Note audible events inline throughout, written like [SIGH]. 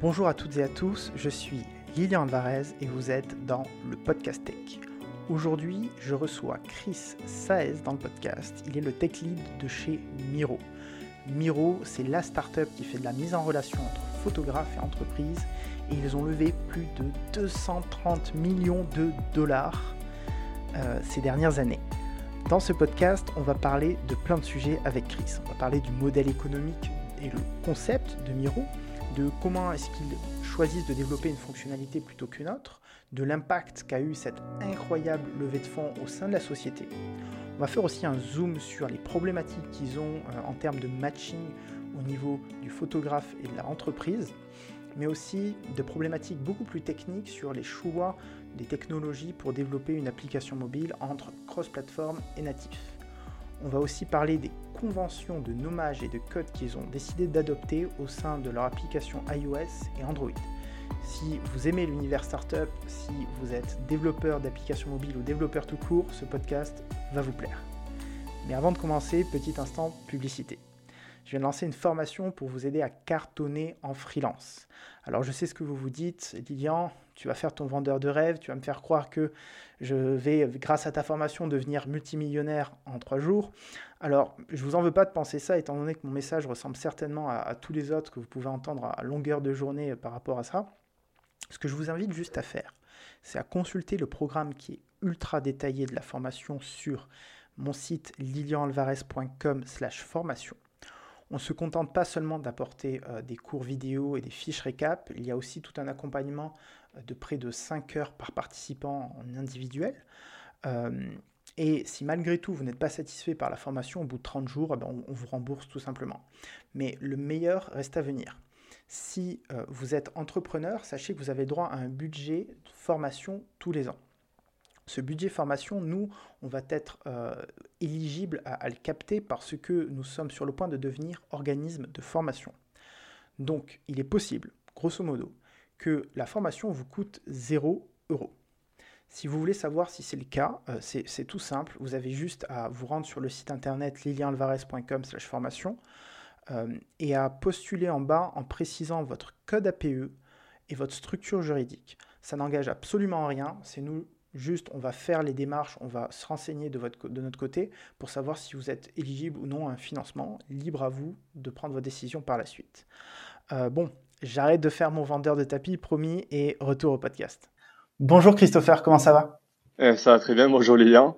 Bonjour à toutes et à tous, je suis Lilian Alvarez et vous êtes dans le podcast Tech. Aujourd'hui, je reçois Chris Saez dans le podcast. Il est le tech lead de chez Miro. Miro, c'est la startup qui fait de la mise en relation entre photographes et entreprises et ils ont levé plus de 230 millions de dollars euh, ces dernières années. Dans ce podcast, on va parler de plein de sujets avec Chris. On va parler du modèle économique et le concept de Miro, de comment est-ce qu'ils choisissent de développer une fonctionnalité plutôt qu'une autre, de l'impact qu'a eu cette incroyable levée de fonds au sein de la société. On va faire aussi un zoom sur les problématiques qu'ils ont euh, en termes de matching au niveau du photographe et de la entreprise, mais aussi de problématiques beaucoup plus techniques sur les choix des technologies pour développer une application mobile entre cross-platform et natif. On va aussi parler des conventions de nommage et de code qu'ils ont décidé d'adopter au sein de leur application iOS et Android. Si vous aimez l'univers startup, si vous êtes développeur d'applications mobiles ou développeur tout court, ce podcast va vous plaire. Mais avant de commencer, petit instant publicité. Je viens de lancer une formation pour vous aider à cartonner en freelance. Alors je sais ce que vous vous dites, Lilian, tu vas faire ton vendeur de rêve, tu vas me faire croire que je vais, grâce à ta formation, devenir multimillionnaire en trois jours. Alors je vous en veux pas de penser ça, étant donné que mon message ressemble certainement à, tous les autres que vous pouvez entendre à longueur de journée par rapport à ça. Ce que je vous invite juste à faire, c'est à consulter le programme qui est ultra détaillé de la formation sur mon site lilianalvarez.com/formation. On ne se contente pas seulement d'apporter euh, des cours vidéo et des fiches récap, il y a aussi tout un accompagnement euh, de près de 5 heures par participant en individuel. Euh, et si malgré tout vous n'êtes pas satisfait par la formation, au bout de 30 jours, eh ben, on, vous rembourse tout simplement. Mais le meilleur reste à venir. Si vous êtes entrepreneur, sachez que vous avez droit à un budget de formation tous les ans. Ce budget formation, nous, on va être euh, éligible à, le capter parce que nous sommes sur le point de devenir organisme de formation. Donc, il est possible, grosso modo, que la formation vous coûte 0 euros. Si vous voulez savoir si c'est le cas, euh, c'est tout simple. Vous avez juste à vous rendre sur le site internet lilianalvarez.com/formation euh, et à postuler en bas en précisant votre code APE et votre structure juridique. Ça n'engage absolument rien. C'est nous Juste, on va faire les démarches, on va se renseigner de, votre, de notre côté pour savoir si vous êtes éligible ou non à un financement. Libre à vous de prendre vos décisions par la suite. Euh, bon, j'arrête de faire mon vendeur de tapis, promis, et retour au podcast. Bonjour Christopher, comment ça va? Eh, Ça va très bien, bonjour Lilian.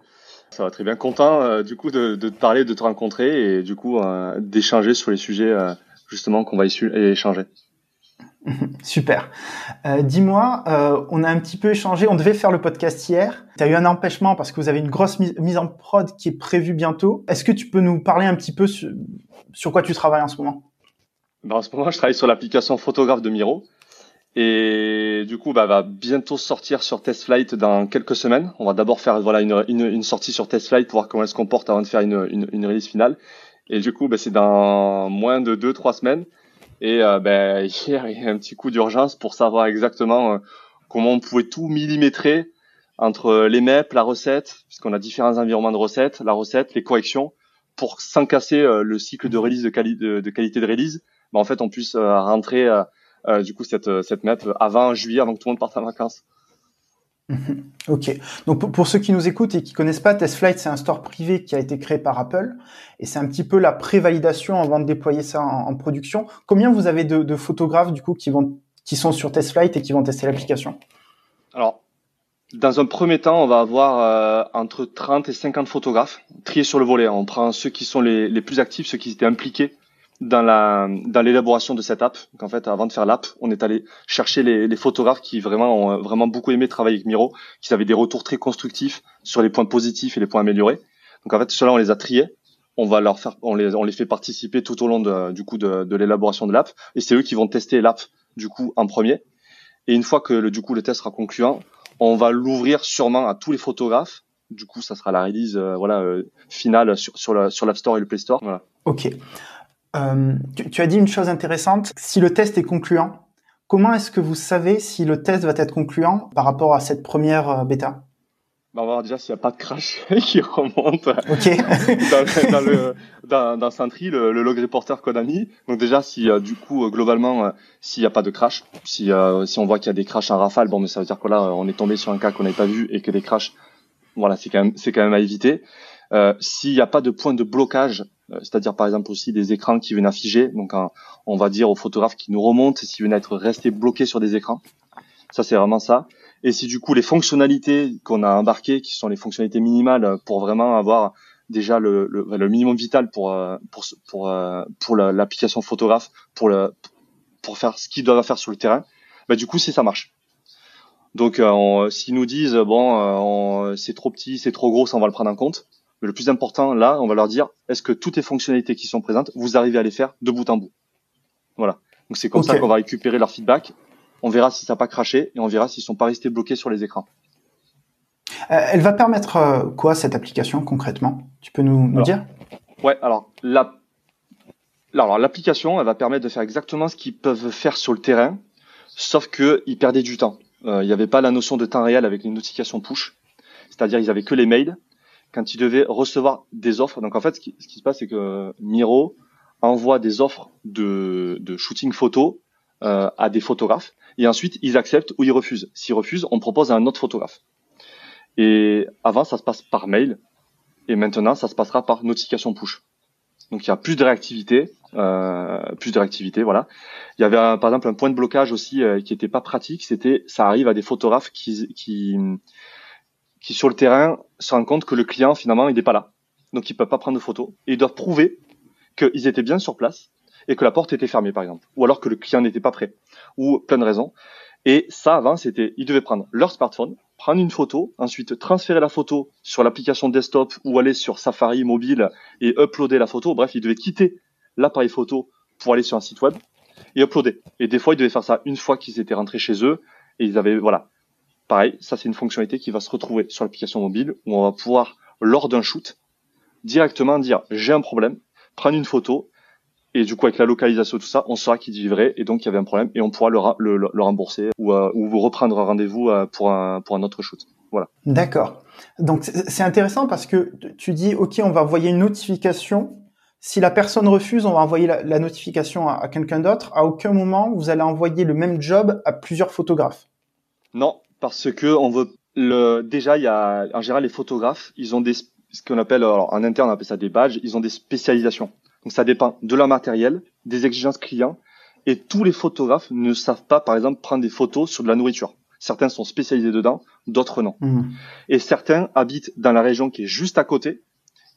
Ça va très bien, content euh, du coup de, te parler, de te rencontrer et du coup euh, d'échanger sur les sujets justement qu'on va échanger. [LAUGHS] Super. Euh, dis-moi, euh, on a un petit peu échangé, on devait faire le podcast hier. Tu as eu un empêchement parce que vous avez une grosse mise en prod qui est prévue bientôt. Est-ce que tu peux nous parler un petit peu sur, quoi tu travailles en ce moment? Ben, En ce moment, je travaille sur l'application photographe de Miro. Et du coup, bah, va bientôt sortir sur TestFlight dans quelques semaines. On va d'abord faire voilà une, une, sortie sur TestFlight pour voir comment elle se comporte avant de faire une, une, une release finale. Et du coup, bah, c'est dans moins de 2-3 semaines. Et euh, ben, [LAUGHS] hier, il y a un petit coup d'urgence pour savoir exactement euh, comment on pouvait tout millimétrer entre les MEP, la recette, puisqu'on a différents environnements de recettes, la recette, les corrections, pour sans casser euh, le cycle de release de, qualité de release, mais en fait on puisse rentrer du coup cette, cette MEP avant juillet, avant que tout le monde parte en vacances. [LAUGHS] Ok. Donc pour, ceux qui nous écoutent et qui connaissent pas, TestFlight, c'est un store privé qui a été créé par Apple et c'est un petit peu la prévalidation avant de déployer ça en, production. Combien vous avez de, photographes du coup qui vont qui sont sur TestFlight et qui vont tester l'application? Alors, dans un premier temps, on va avoir euh, entre 30 et 50 photographes triés sur le volet. On prend ceux qui sont les, les plus actifs, ceux qui étaient impliqués dans la dans l'élaboration de cette app. Donc en fait, avant de faire l'app, on est allé chercher les, les, photographes qui vraiment ont vraiment beaucoup aimé travailler avec Miro, qui avaient des retours très constructifs sur les points positifs et les points améliorés. Donc en fait, ceux-là, on les a triés. On va leur faire, on les, on les fait participer tout au long de, du coup de, de l'élaboration de l'app, et c'est eux qui vont tester l'app du coup en premier. Et une fois que le, du coup le test sera concluant, on va l'ouvrir sûrement à tous les photographes. Du coup, ça sera la release euh, voilà euh, finale sur sur, sur l'App Store et le Play Store. Voilà. Ok. Euh, tu, as dit une chose intéressante. Si le test est concluant, comment est-ce que vous savez si le test va être concluant par rapport à cette première euh, bêta? Bah, on va voir déjà s'il n'y a pas de crash [LAUGHS] qui remonte [LAUGHS] dans, le, dans, dans Sentry, le, le, log reporter qu'on a mis. Donc déjà, si euh, du coup, euh, globalement, euh, s'il n'y a pas de crash, si, si on voit qu'il y a des crashs en rafale, bon, mais ça veut dire que là, on est tombé sur un cas qu'on n'avait pas vu et que des crashs, voilà, c'est quand même, c'est quand même à éviter. S'il n'y a pas de point de blocage, c'est-à-dire par exemple aussi des écrans qui viennent afficher, donc on va dire aux photographes qui nous remontent s'ils viennent être restés bloqués sur des écrans. Ça, c'est vraiment ça. Et si du coup les fonctionnalités qu'on a embarquées, qui sont les fonctionnalités minimales pour vraiment avoir déjà le, le, minimum vital pour euh, pour pour euh, pour l'application photographe, pour le pour faire ce qu'ils doivent faire sur le terrain, bah du coup si ça marche. Donc euh, s'ils nous disent bon c'est trop petit, c'est trop gros, ça on va le prendre en compte. Mais le plus important là, on va leur dire est-ce que toutes les fonctionnalités qui sont présentes, vous arrivez à les faire de bout en bout? Voilà. Donc c'est comme ça qu'on va récupérer leur feedback on verra si ça n'a pas craché et on verra s'ils sont pas restés bloqués sur les écrans. Euh, elle va permettre euh, quoi cette application concrètement? Tu peux nous, dire? Ouais, alors la alors l'application, elle va permettre de faire exactement ce qu'ils peuvent faire sur le terrain, sauf que ils perdaient du temps. Euh, il n'y avait pas la notion de temps réel avec les notifications push, c'est-à-dire ils avaient que les mails quand ils devaient recevoir des offres. Donc en fait, ce qui, se passe, c'est que Miro envoie des offres de, de shooting photo euh, à des photographes et ensuite ils acceptent ou ils refusent. S'ils refusent, on propose à un autre photographe. Et avant, ça se passe par mail et maintenant, ça se passera par notification push. Donc il y a plus de réactivité, euh, plus de réactivité, voilà. Il y avait par exemple un point de blocage aussi euh, qui était pas pratique, c'était ça arrive à des photographes qui, qui qui sur le terrain se rendent compte que le client finalement il n'est pas là, donc ils peuvent pas prendre de photos et ils doivent prouver qu'ils étaient bien sur place et que la porte était fermée, par exemple, ou alors que le client n'était pas prêt, ou plein de raisons. Et ça, avant, c'était, ils devaient prendre leur smartphone, prendre une photo, ensuite transférer la photo sur l'application desktop ou aller sur Safari mobile et uploader la photo. Bref, ils devaient quitter l'appareil photo pour aller sur un site web et uploader. Et des fois, ils devaient faire ça une fois qu'ils étaient rentrés chez eux et ils avaient, voilà. Pareil, ça, c'est une fonctionnalité qui va se retrouver sur l'application mobile où on va pouvoir, lors d'un shoot, directement dire j'ai un problème, prendre une photo et du coup, avec la localisation tout ça, on saura qui dit vrai et donc il y avait un problème et on pourra le, le, le rembourser ou, euh, ou vous reprendre un rendez-vous euh, pour, un, pour un autre shoot. Voilà. D'accord. Donc c'est intéressant parce que tu dis, OK, on va envoyer une notification. Si la personne refuse, on va envoyer la, notification à, quelqu'un d'autre. À aucun moment, vous allez envoyer le même job à plusieurs photographes. Non, parce que on veut le, déjà, il y a, en général, les photographes, ils ont des, ce qu'on appelle, alors, en interne, on appelle ça des badges, ils ont des spécialisations. Donc ça dépend de leur matériel, des exigences clients, et tous les photographes ne savent pas, par exemple, prendre des photos sur de la nourriture. Certains sont spécialisés dedans, d'autres non. Mmh. Et certains habitent dans la région qui est juste à côté,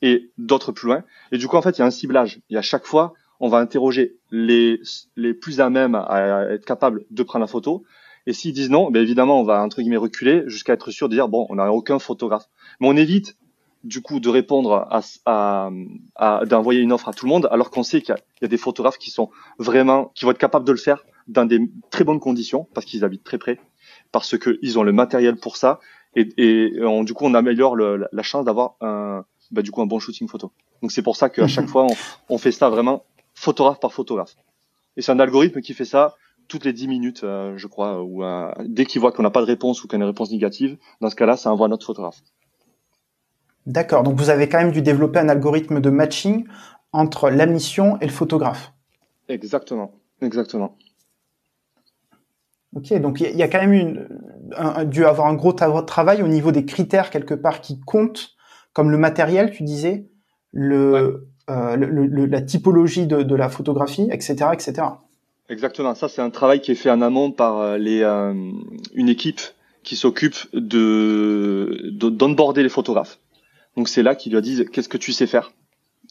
et d'autres plus loin. Et du coup, en fait, il y a un ciblage. Et à chaque fois, on va interroger les, les plus à même à être capables de prendre la photo. Et s'ils disent non, ben évidemment, on va entre guillemets reculer jusqu'à être sûr de dire bon, on n'a aucun photographe. Mais on évite du coup de répondre à, à, à d'envoyer une offre à tout le monde, alors qu'on sait qu'il y, a des photographes qui sont vraiment, qui vont être capables de le faire dans des très bonnes conditions parce qu'ils habitent très près, parce que ils ont le matériel pour ça, et, et on, du coup on améliore le, la chance d'avoir un, bah, du coup un bon shooting photo. Donc c'est pour ça qu'à chaque [LAUGHS] fois on, on, fait ça vraiment photographe par photographe. Et c'est un algorithme qui fait ça toutes les 10 minutes, euh, je crois, ou euh, dès qu'il voit qu'on n'a pas de réponse ou qu'on a une réponse négative, dans ce cas-là, ça envoie notre photographe. D'accord, donc vous avez quand même dû développer un algorithme de matching entre la mission et le photographe. Exactement, exactement. Ok, donc il y a quand même une, dû avoir un gros travail au niveau des critères quelque part qui comptent, comme le matériel, tu disais, le, euh, la typologie de, la photographie, etc., etc. Exactement, ça c'est un travail qui est fait en amont par euh, les, euh, une équipe qui s'occupe de d'onboarder les photographes. Donc c'est là qu'ils lui disent qu'est-ce que tu sais faire?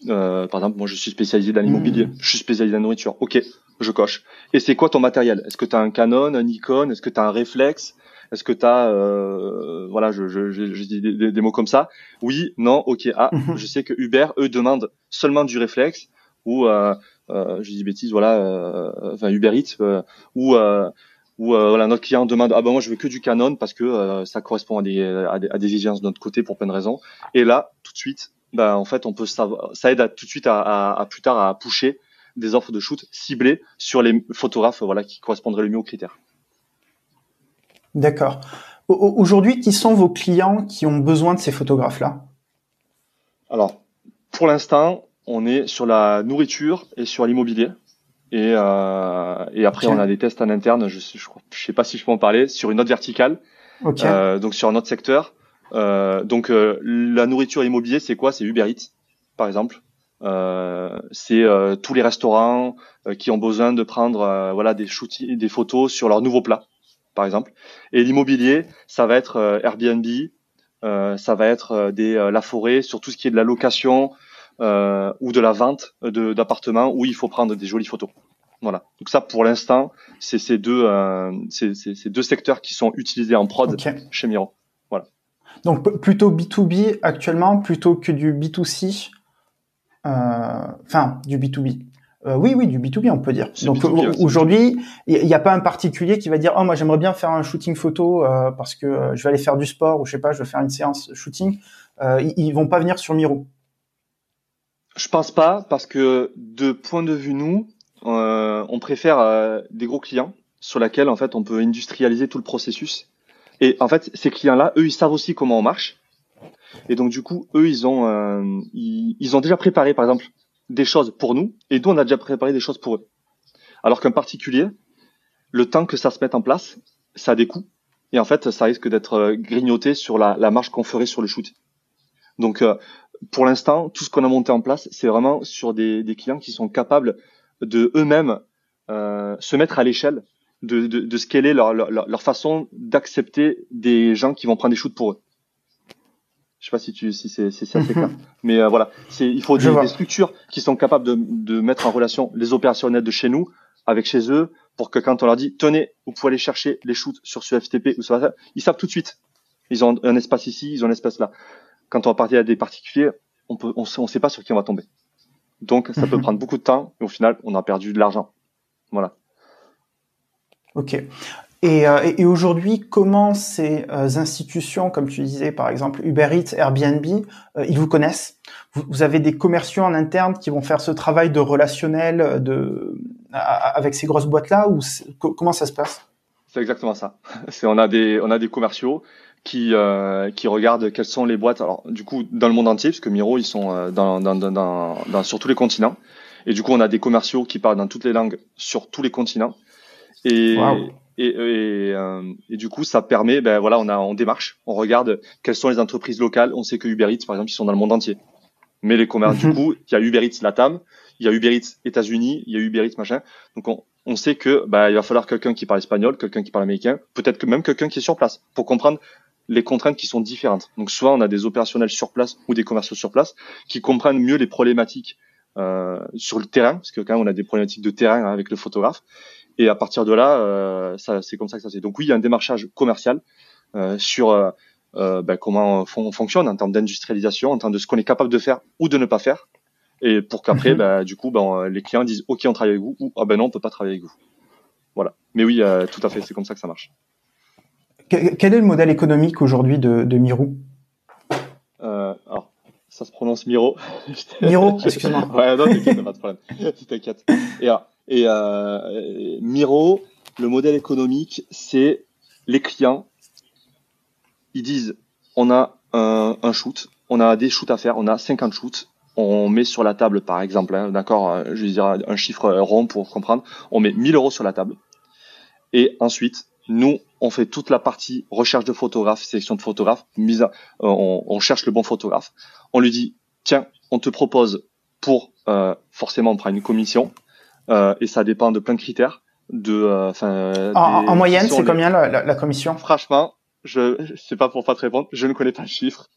Euh, par exemple, moi je suis spécialisé dans l'immobilier, mmh. je suis spécialisé dans la nourriture. Ok, je coche. Et c'est quoi ton matériel? Est-ce que tu as un Canon, un Nikon? Est-ce que tu as un réflexe Est-ce que tu as euh, voilà, je, je, je, dis des, mots comme ça. Oui, non, ok. Ah, mmh. je sais que Uber eux demandent seulement du réflexe ou euh, je dis des bêtises, voilà, euh, enfin Uber Eats euh, ou euh, voilà notre client demande ah ben moi je veux que du Canon parce que euh, ça correspond à des, à des, à des exigences de notre côté pour plein de raisons et là tout de suite ben en fait on peut savoir, ça aide à, tout de suite à, à, à, plus tard à pusher des offres de shoot ciblées sur les photographes voilà qui correspondraient le mieux aux critères. D'accord. Aujourd'hui, qui sont vos clients qui ont besoin de ces photographes-là? Alors, pour l'instant, on est sur la nourriture et sur l'immobilier. Et, euh, et après, on a des tests en interne. Je, je, je, sais pas si je peux en parler sur une autre verticale. Euh, donc sur un autre secteur. Euh, donc euh, la nourriture et l'immobilier, c'est quoi? C'est Uber Eats, par exemple. Euh, c'est euh, tous les restaurants qui ont besoin de prendre voilà des shootings, des photos sur leurs nouveaux plats, par exemple. Et l'immobilier, ça va être Airbnb, ça va être des la forêt sur tout ce qui est de la location ou de la vente d'appartements où il faut prendre des jolies photos. Voilà. Donc ça, pour l'instant, c'est ces deux, euh, ces, deux secteurs qui sont utilisés en prod chez Miro. Donc plutôt B2B actuellement plutôt que du B2C. Euh, enfin, du B2B. Euh, oui, oui, du B2B, on peut dire. Donc aujourd'hui, il n'y a pas un particulier qui va dire oh moi j'aimerais bien faire un shooting photo euh, parce que euh, je vais aller faire du sport ou je sais pas, je vais faire une séance shooting. ils, ils vont pas venir sur Miro. Je pense pas parce que de point de vue nous, on préfère des gros clients sur lesquels en fait on peut industrialiser tout le processus et en fait, ces clients-là, eux, ils savent aussi comment on marche. Et donc du coup, eux, ils ont, euh, ils, ont déjà préparé, par exemple, des choses pour nous, et nous, on a déjà préparé des choses pour eux. Alors qu'un particulier, le temps que ça se mette en place, ça a des coûts, et en fait, ça risque d'être euh, grignoté sur la, la qu'on ferait sur le shoot. Donc, euh, pour l'instant, tout ce qu'on a monté en place, c'est vraiment sur des, des, clients qui sont capables de eux-mêmes euh, se mettre à l'échelle de, de, de scaler leur, leur, leur façon d'accepter des gens qui vont prendre des shoots pour eux. Je sais pas si tu si c'est c'est assez clair, mais euh, voilà, c'est il faut des, des, structures qui sont capables de, de mettre en relation les opérationnels de chez nous avec chez eux pour que quand on leur dit tenez, vous pouvez aller chercher les shoots sur ce FTP ou ça, ils savent tout de suite. Ils ont un espace ici, ils ont un espace là. Quand on va partir à des particuliers, on peut on, on sait pas sur qui on va tomber. Donc ça peut prendre beaucoup de temps et au final on a perdu de l'argent. Voilà. Ok. Et, euh, et aujourd'hui, comment ces euh, institutions, comme tu disais par exemple Uber Eats, Airbnb, euh, ils vous connaissent? Vous, vous, avez des commerciaux en interne qui vont faire ce travail de relationnel de, avec ces grosses boîtes-là ou comment ça se passe? C'est exactement ça. [LAUGHS] on a des on a des commerciaux qui qui regardent quelles sont les boîtes. Alors du coup dans le monde entier, parce que Miro ils sont dans, dans, dans, dans sur tous les continents. Et du coup on a des commerciaux qui parlent dans toutes les langues sur tous les continents et, et, et, euh, et, du coup, ça permet, ben voilà, on a on démarche, on regarde quelles sont les entreprises locales. On sait que Uber Eats, par exemple, ils sont dans le monde entier. Mais les commerces, du mhm. coup, il y a Uber Eats Latam, il y a Uber Eats États-Unis, il y a Uber Eats machin. Donc on, on sait que bah, il va falloir quelqu'un qui parle espagnol, quelqu'un qui parle américain, peut-être que même quelqu'un qui est sur place pour comprendre les contraintes qui sont différentes. Donc soit on a des opérationnels sur place ou des commerciaux sur place qui comprennent mieux les problématiques euh, sur le terrain, parce que quand même on a des problématiques de terrain hein, avec le photographe, et à partir de là, euh, ça, c'est comme ça que ça se fait. Donc oui, il y a un démarchage commercial euh, sur euh, euh ben, comment on fonctionne en termes d'industrialisation, en termes de ce qu'on est capable de faire ou de ne pas faire, et pour qu'après, mhm. ben, du coup, ben, les clients disent OK, on travaille avec vous, ou ah ben non, on peut pas travailler avec vous. Voilà. Mais oui, tout à fait, c'est comme ça que ça marche. Quel est le modèle économique aujourd'hui de, de Miro euh, alors, ça se prononce Miro. [LAUGHS] Miro, excuse-moi. ouais, non, t'inquiète, pas de problème. [LAUGHS] T'inquiète. Et alors, et euh, Miro, le modèle économique, c'est les clients. Ils disent, on a un, un, shoot, on a des shoots à faire, on a 50 shoots. On met sur la table, par exemple, hein, d'accord, euh, je vais dire un chiffre rond pour comprendre. On met 1000 euros sur la table. Et ensuite, nous, on fait toute la partie recherche de photographes, sélection de photographes, mise à, euh, on, on, cherche le bon photographe. On lui dit, tiens, on te propose pour, euh, forcément, on prend une commission, euh, et ça dépend de plein de critères. De, enfin, en, moyenne, c'est combien la, la, commission? Franchement, je sais pas pour pas te répondre, je ne connais pas le chiffre.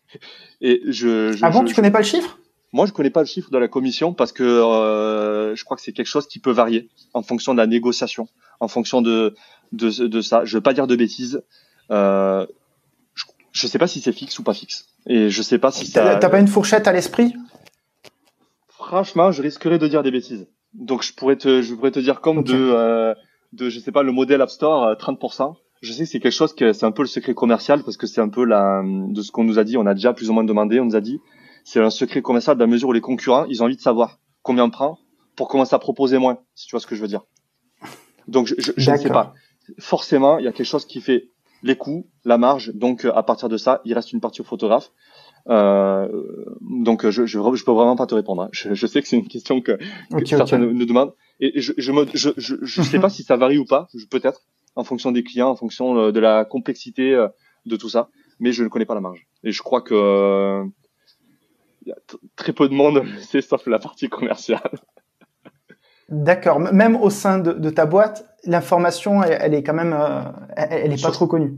Et je, je ah bon, tu connais pas le chiffre? Moi, je connais pas le chiffre de la commission parce que euh, je crois que c'est quelque chose qui peut varier en fonction de la négociation, en fonction de de, de ça. Je veux pas dire de bêtises. Euh, je, je sais pas si c'est fixe ou pas fixe. Et je sais pas si ça. T'as pas une fourchette à l'esprit? Franchement, je risquerais de dire des bêtises. Donc je pourrais te, je pourrais te dire comme de, euh, de, je sais pas, le modèle App Store, 30%. Euh, je sais que c'est quelque chose que c'est un peu le secret commercial parce que c'est un peu la, de ce qu'on nous a dit. On a déjà plus ou moins demandé. On nous a dit, c'est un secret commercial de la mesure où les concurrents, ils ont envie de savoir combien on prend pour commencer à proposer moins, si tu vois ce que je veux dire. Donc je, je, je ne sais pas. Forcément, il y a quelque chose qui fait les coûts, la marge. Donc à partir de ça, il reste une partie au photographe. Euh, donc je, je, je peux vraiment pas te répondre. Hein. Je, je sais que c'est une question que, que certains nous, demandent et je je me je je, je sais pas [LAUGHS] si ça varie ou pas, peut-être en fonction des clients, en fonction euh, de la complexité euh, de tout ça, mais je ne connais pas la marge. Et je crois que il y a très peu de monde [LAUGHS] c'est sauf la partie commerciale. D'accord. Même au sein de, de ta boîte, l'information, elle, elle, est quand même, elle, elle est pas trop connue.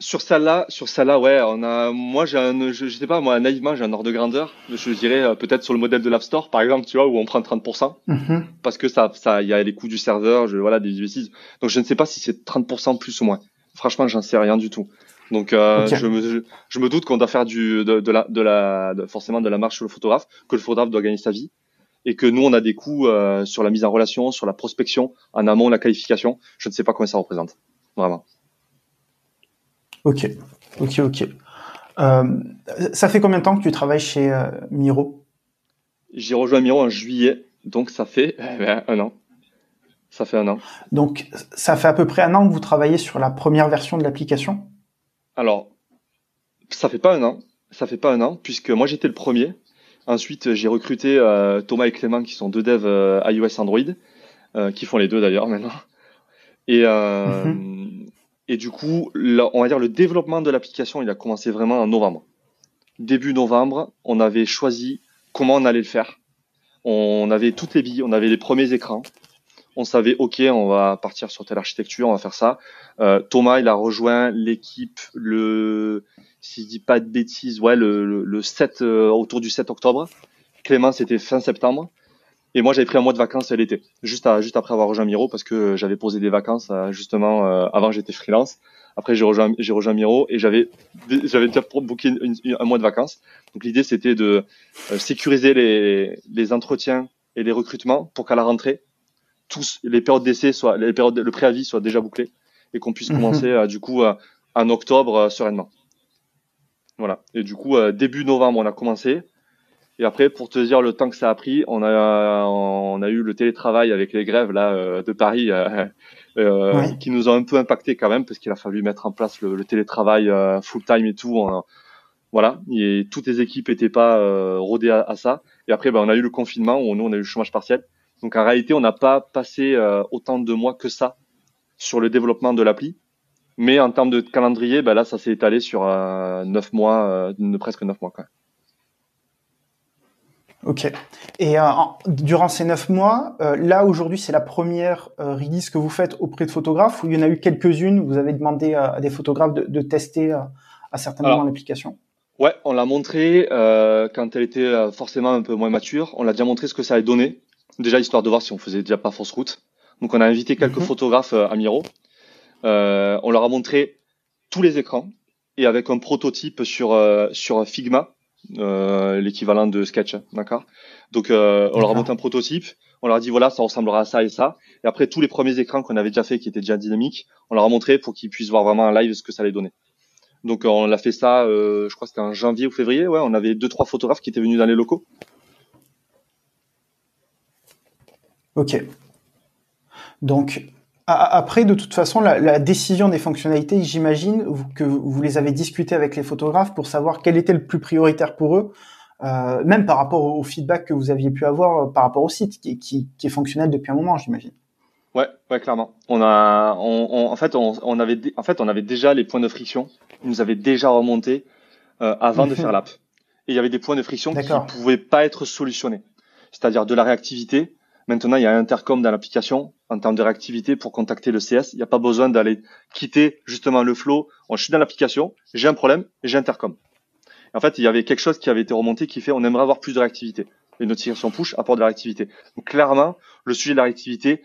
Sur celle-là, sur celle-là, ouais, on a, moi, j'ai un, je, sais pas, moi, naïvement, j'ai un ordre de grandeur. Je dirais euh, peut-être sur le modèle de l'App Store, par exemple, tu vois, où on prend 30%, mm-hmm. parce que ça, ça, il y a les coûts du serveur, je, voilà, des bêtises. Donc, je ne sais pas si c'est 30% plus ou moins. Franchement, j'en sais rien du tout. Donc, euh, je, me, je, me doute qu'on doit faire du, de, de la, de la, forcément de la marche sur le photographe, que le photographe doit gagner sa vie, et que nous, on a des coûts euh, sur la mise en relation, sur la prospection, en amont, la qualification. Je ne sais pas combien ça représente, vraiment. Ok, ok, ok. Euh, ça fait combien de temps que tu travailles chez Miro? J'ai rejoint Miro en juillet, donc ça fait [LAUGHS] eh ben, un an. Ça fait un an. Donc ça fait à peu près un an que vous travaillez sur la première version de l'application? Alors, ça fait pas un an. Ça fait pas un an, puisque moi j'étais le premier. Ensuite, j'ai recruté euh, Thomas et Clément, qui sont deux devs iOS Android, qui font les deux d'ailleurs maintenant. Et, mhm. Et du coup, on va dire le développement de l'application, il a commencé vraiment en novembre. Début novembre, on avait choisi comment on allait le faire. On avait toutes les billes, on avait les premiers écrans. On savait, ok, on va partir sur telle architecture, on va faire ça. Euh, Thomas, il a rejoint l'équipe le, si je dis pas de bêtises, ouais, le, le, 7 euh, autour du 7 octobre. Clément, c'était fin septembre. Et moi, j'avais pris un mois de vacances l'été, juste, à, juste après avoir rejoint Miro, parce que j'avais posé des vacances euh, justement euh, avant j'étais freelance. Après, j'ai rejoint, j'ai rejoint Miro et j'avais, j'avais déjà booké un mois de vacances. Donc l'idée, c'était de euh, sécuriser les, les entretiens et les recrutements pour qu'à la rentrée, tous les périodes d'essai soient, les périodes, le préavis soit déjà bouclé et qu'on puisse mhm. commencer du coup en octobre sereinement. Voilà. Et du coup, début novembre, on a commencé. Et après, pour te dire le temps que ça a pris, on a on a eu le télétravail avec les grèves là euh, de Paris euh, [LAUGHS] euh, qui nous ont un peu impacté quand même parce qu'il a fallu mettre en place le, télétravail full time et tout. voilà, et toutes les équipes étaient pas rodées à, ça. Et après, ben, on a eu le confinement où nous on a eu le chômage partiel. Donc en réalité, on n'a pas passé autant de mois que ça sur le développement de l'appli. Mais en termes de calendrier, ben là, ça s'est étalé sur neuf mois, presque neuf mois quand même. Ok. Et euh, durant ces neuf mois, euh, là aujourd'hui c'est la première euh, release que vous faites auprès de photographes ou il y en a eu quelques-unes? Vous avez demandé à des photographes de, de tester à certains moments l'application? Ouais, on l'a montré quand elle était forcément un peu moins mature. On l'a déjà montré ce que ça allait donner. Déjà histoire de voir si on faisait déjà pas fausse route. Donc on a invité quelques mhm. photographes à Miro. on leur a montré tous les écrans et avec un prototype sur sur Figma euh, l'équivalent de Sketch, d'accord? Donc euh, on leur a monté un prototype, on leur a dit voilà ça ressemblera à ça et ça, et après tous les premiers écrans qu'on avait déjà fait qui étaient déjà dynamiques, on leur a montré pour qu'ils puissent voir vraiment en live ce que ça allait donner. Donc on a fait ça, euh, je crois que c'était en janvier ou février, ouais, on avait deux trois photographes qui étaient venus dans les locaux. Ok. Donc après, de toute façon, la, décision des fonctionnalités, j'imagine que vous les avez discutées avec les photographes pour savoir quel était le plus prioritaire pour eux, euh, même par rapport au, feedback que vous aviez pu avoir euh, par rapport au site, qui, qui, qui est fonctionnel depuis un moment, j'imagine. Ouais, ouais, clairement. On a, on, en fait, on, avait, en fait, on avait déjà les points de friction. Ils nous avaient déjà remonté euh, avant de [LAUGHS] faire l'app. Et il y avait des points de friction qui ne pouvaient pas être solutionnés. C'est-à-dire de la réactivité, Maintenant, il y a un intercom dans l'application en termes de réactivité pour contacter le CS. Il n'y a pas besoin d'aller quitter justement le flow. je suis dans l'application, j'ai un problème j'ai intercom. En fait, il y avait quelque chose qui avait été remonté qui fait on aimerait avoir plus de réactivité. Les notifications push apportent de la réactivité. Donc clairement, le sujet de la réactivité,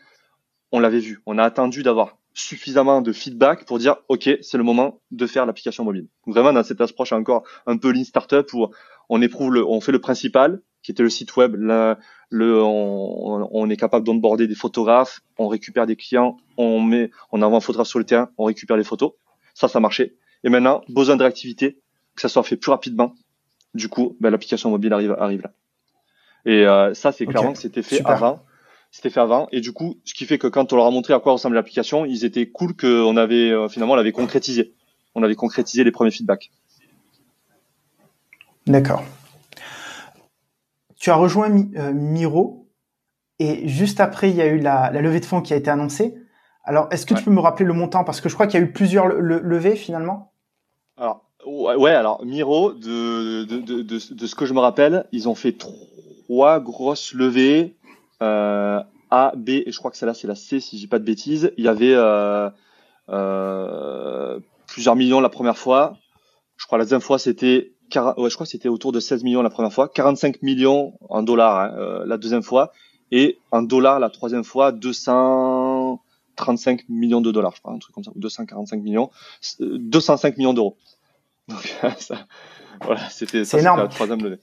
on l'avait vu. On a attendu d'avoir suffisamment de feedback pour dire ok, c'est le moment de faire l'application mobile. vraiment dans cette approche encore un peu lean startup où on éprouve le, on fait le principal, qui était le site web. Le, on, on est capable d'onboarder des photographes, on récupère des clients, on met, on envoie un photographe sur le terrain, on récupère les photos. Ça, ça marchait. Et maintenant, besoin de réactivité, que ça soit fait plus rapidement. Du coup, ben, l'application mobile arrive, arrive là. Et euh, ça, c'est clairement que c'était fait avant. C'était fait avant. Et du coup, ce qui fait que quand on leur a montré à quoi ressemble l'application, ils étaient cool qu'on avait euh, finalement on l'avait concrétisé. on avait concrétisé les premiers feedbacks. D'accord. Tu as rejoint Miro et juste après, il y a eu la, levée de fonds qui a été annoncée. Alors, est-ce que tu peux me rappeler le montant? Parce que je crois qu'il y a eu plusieurs levées finalement. Alors, ouais, alors Miro, de, de, ce que je me rappelle, ils ont fait trois grosses levées. Euh, a, B, et je crois que celle-là c'est la C si je dis pas de bêtises. Il y avait euh, euh, plusieurs millions la première fois. Je crois la deuxième fois c'était ouais, je crois que c'était autour de 16 millions la première fois, 45 millions en dollars hein, euh, la deuxième fois, et en dollars la troisième fois 235 millions de dollars, je crois, un truc comme ça, 245 millions, 205 millions d'euros. [LAUGHS] Donc ça, voilà, c'était ça, la troisième levée.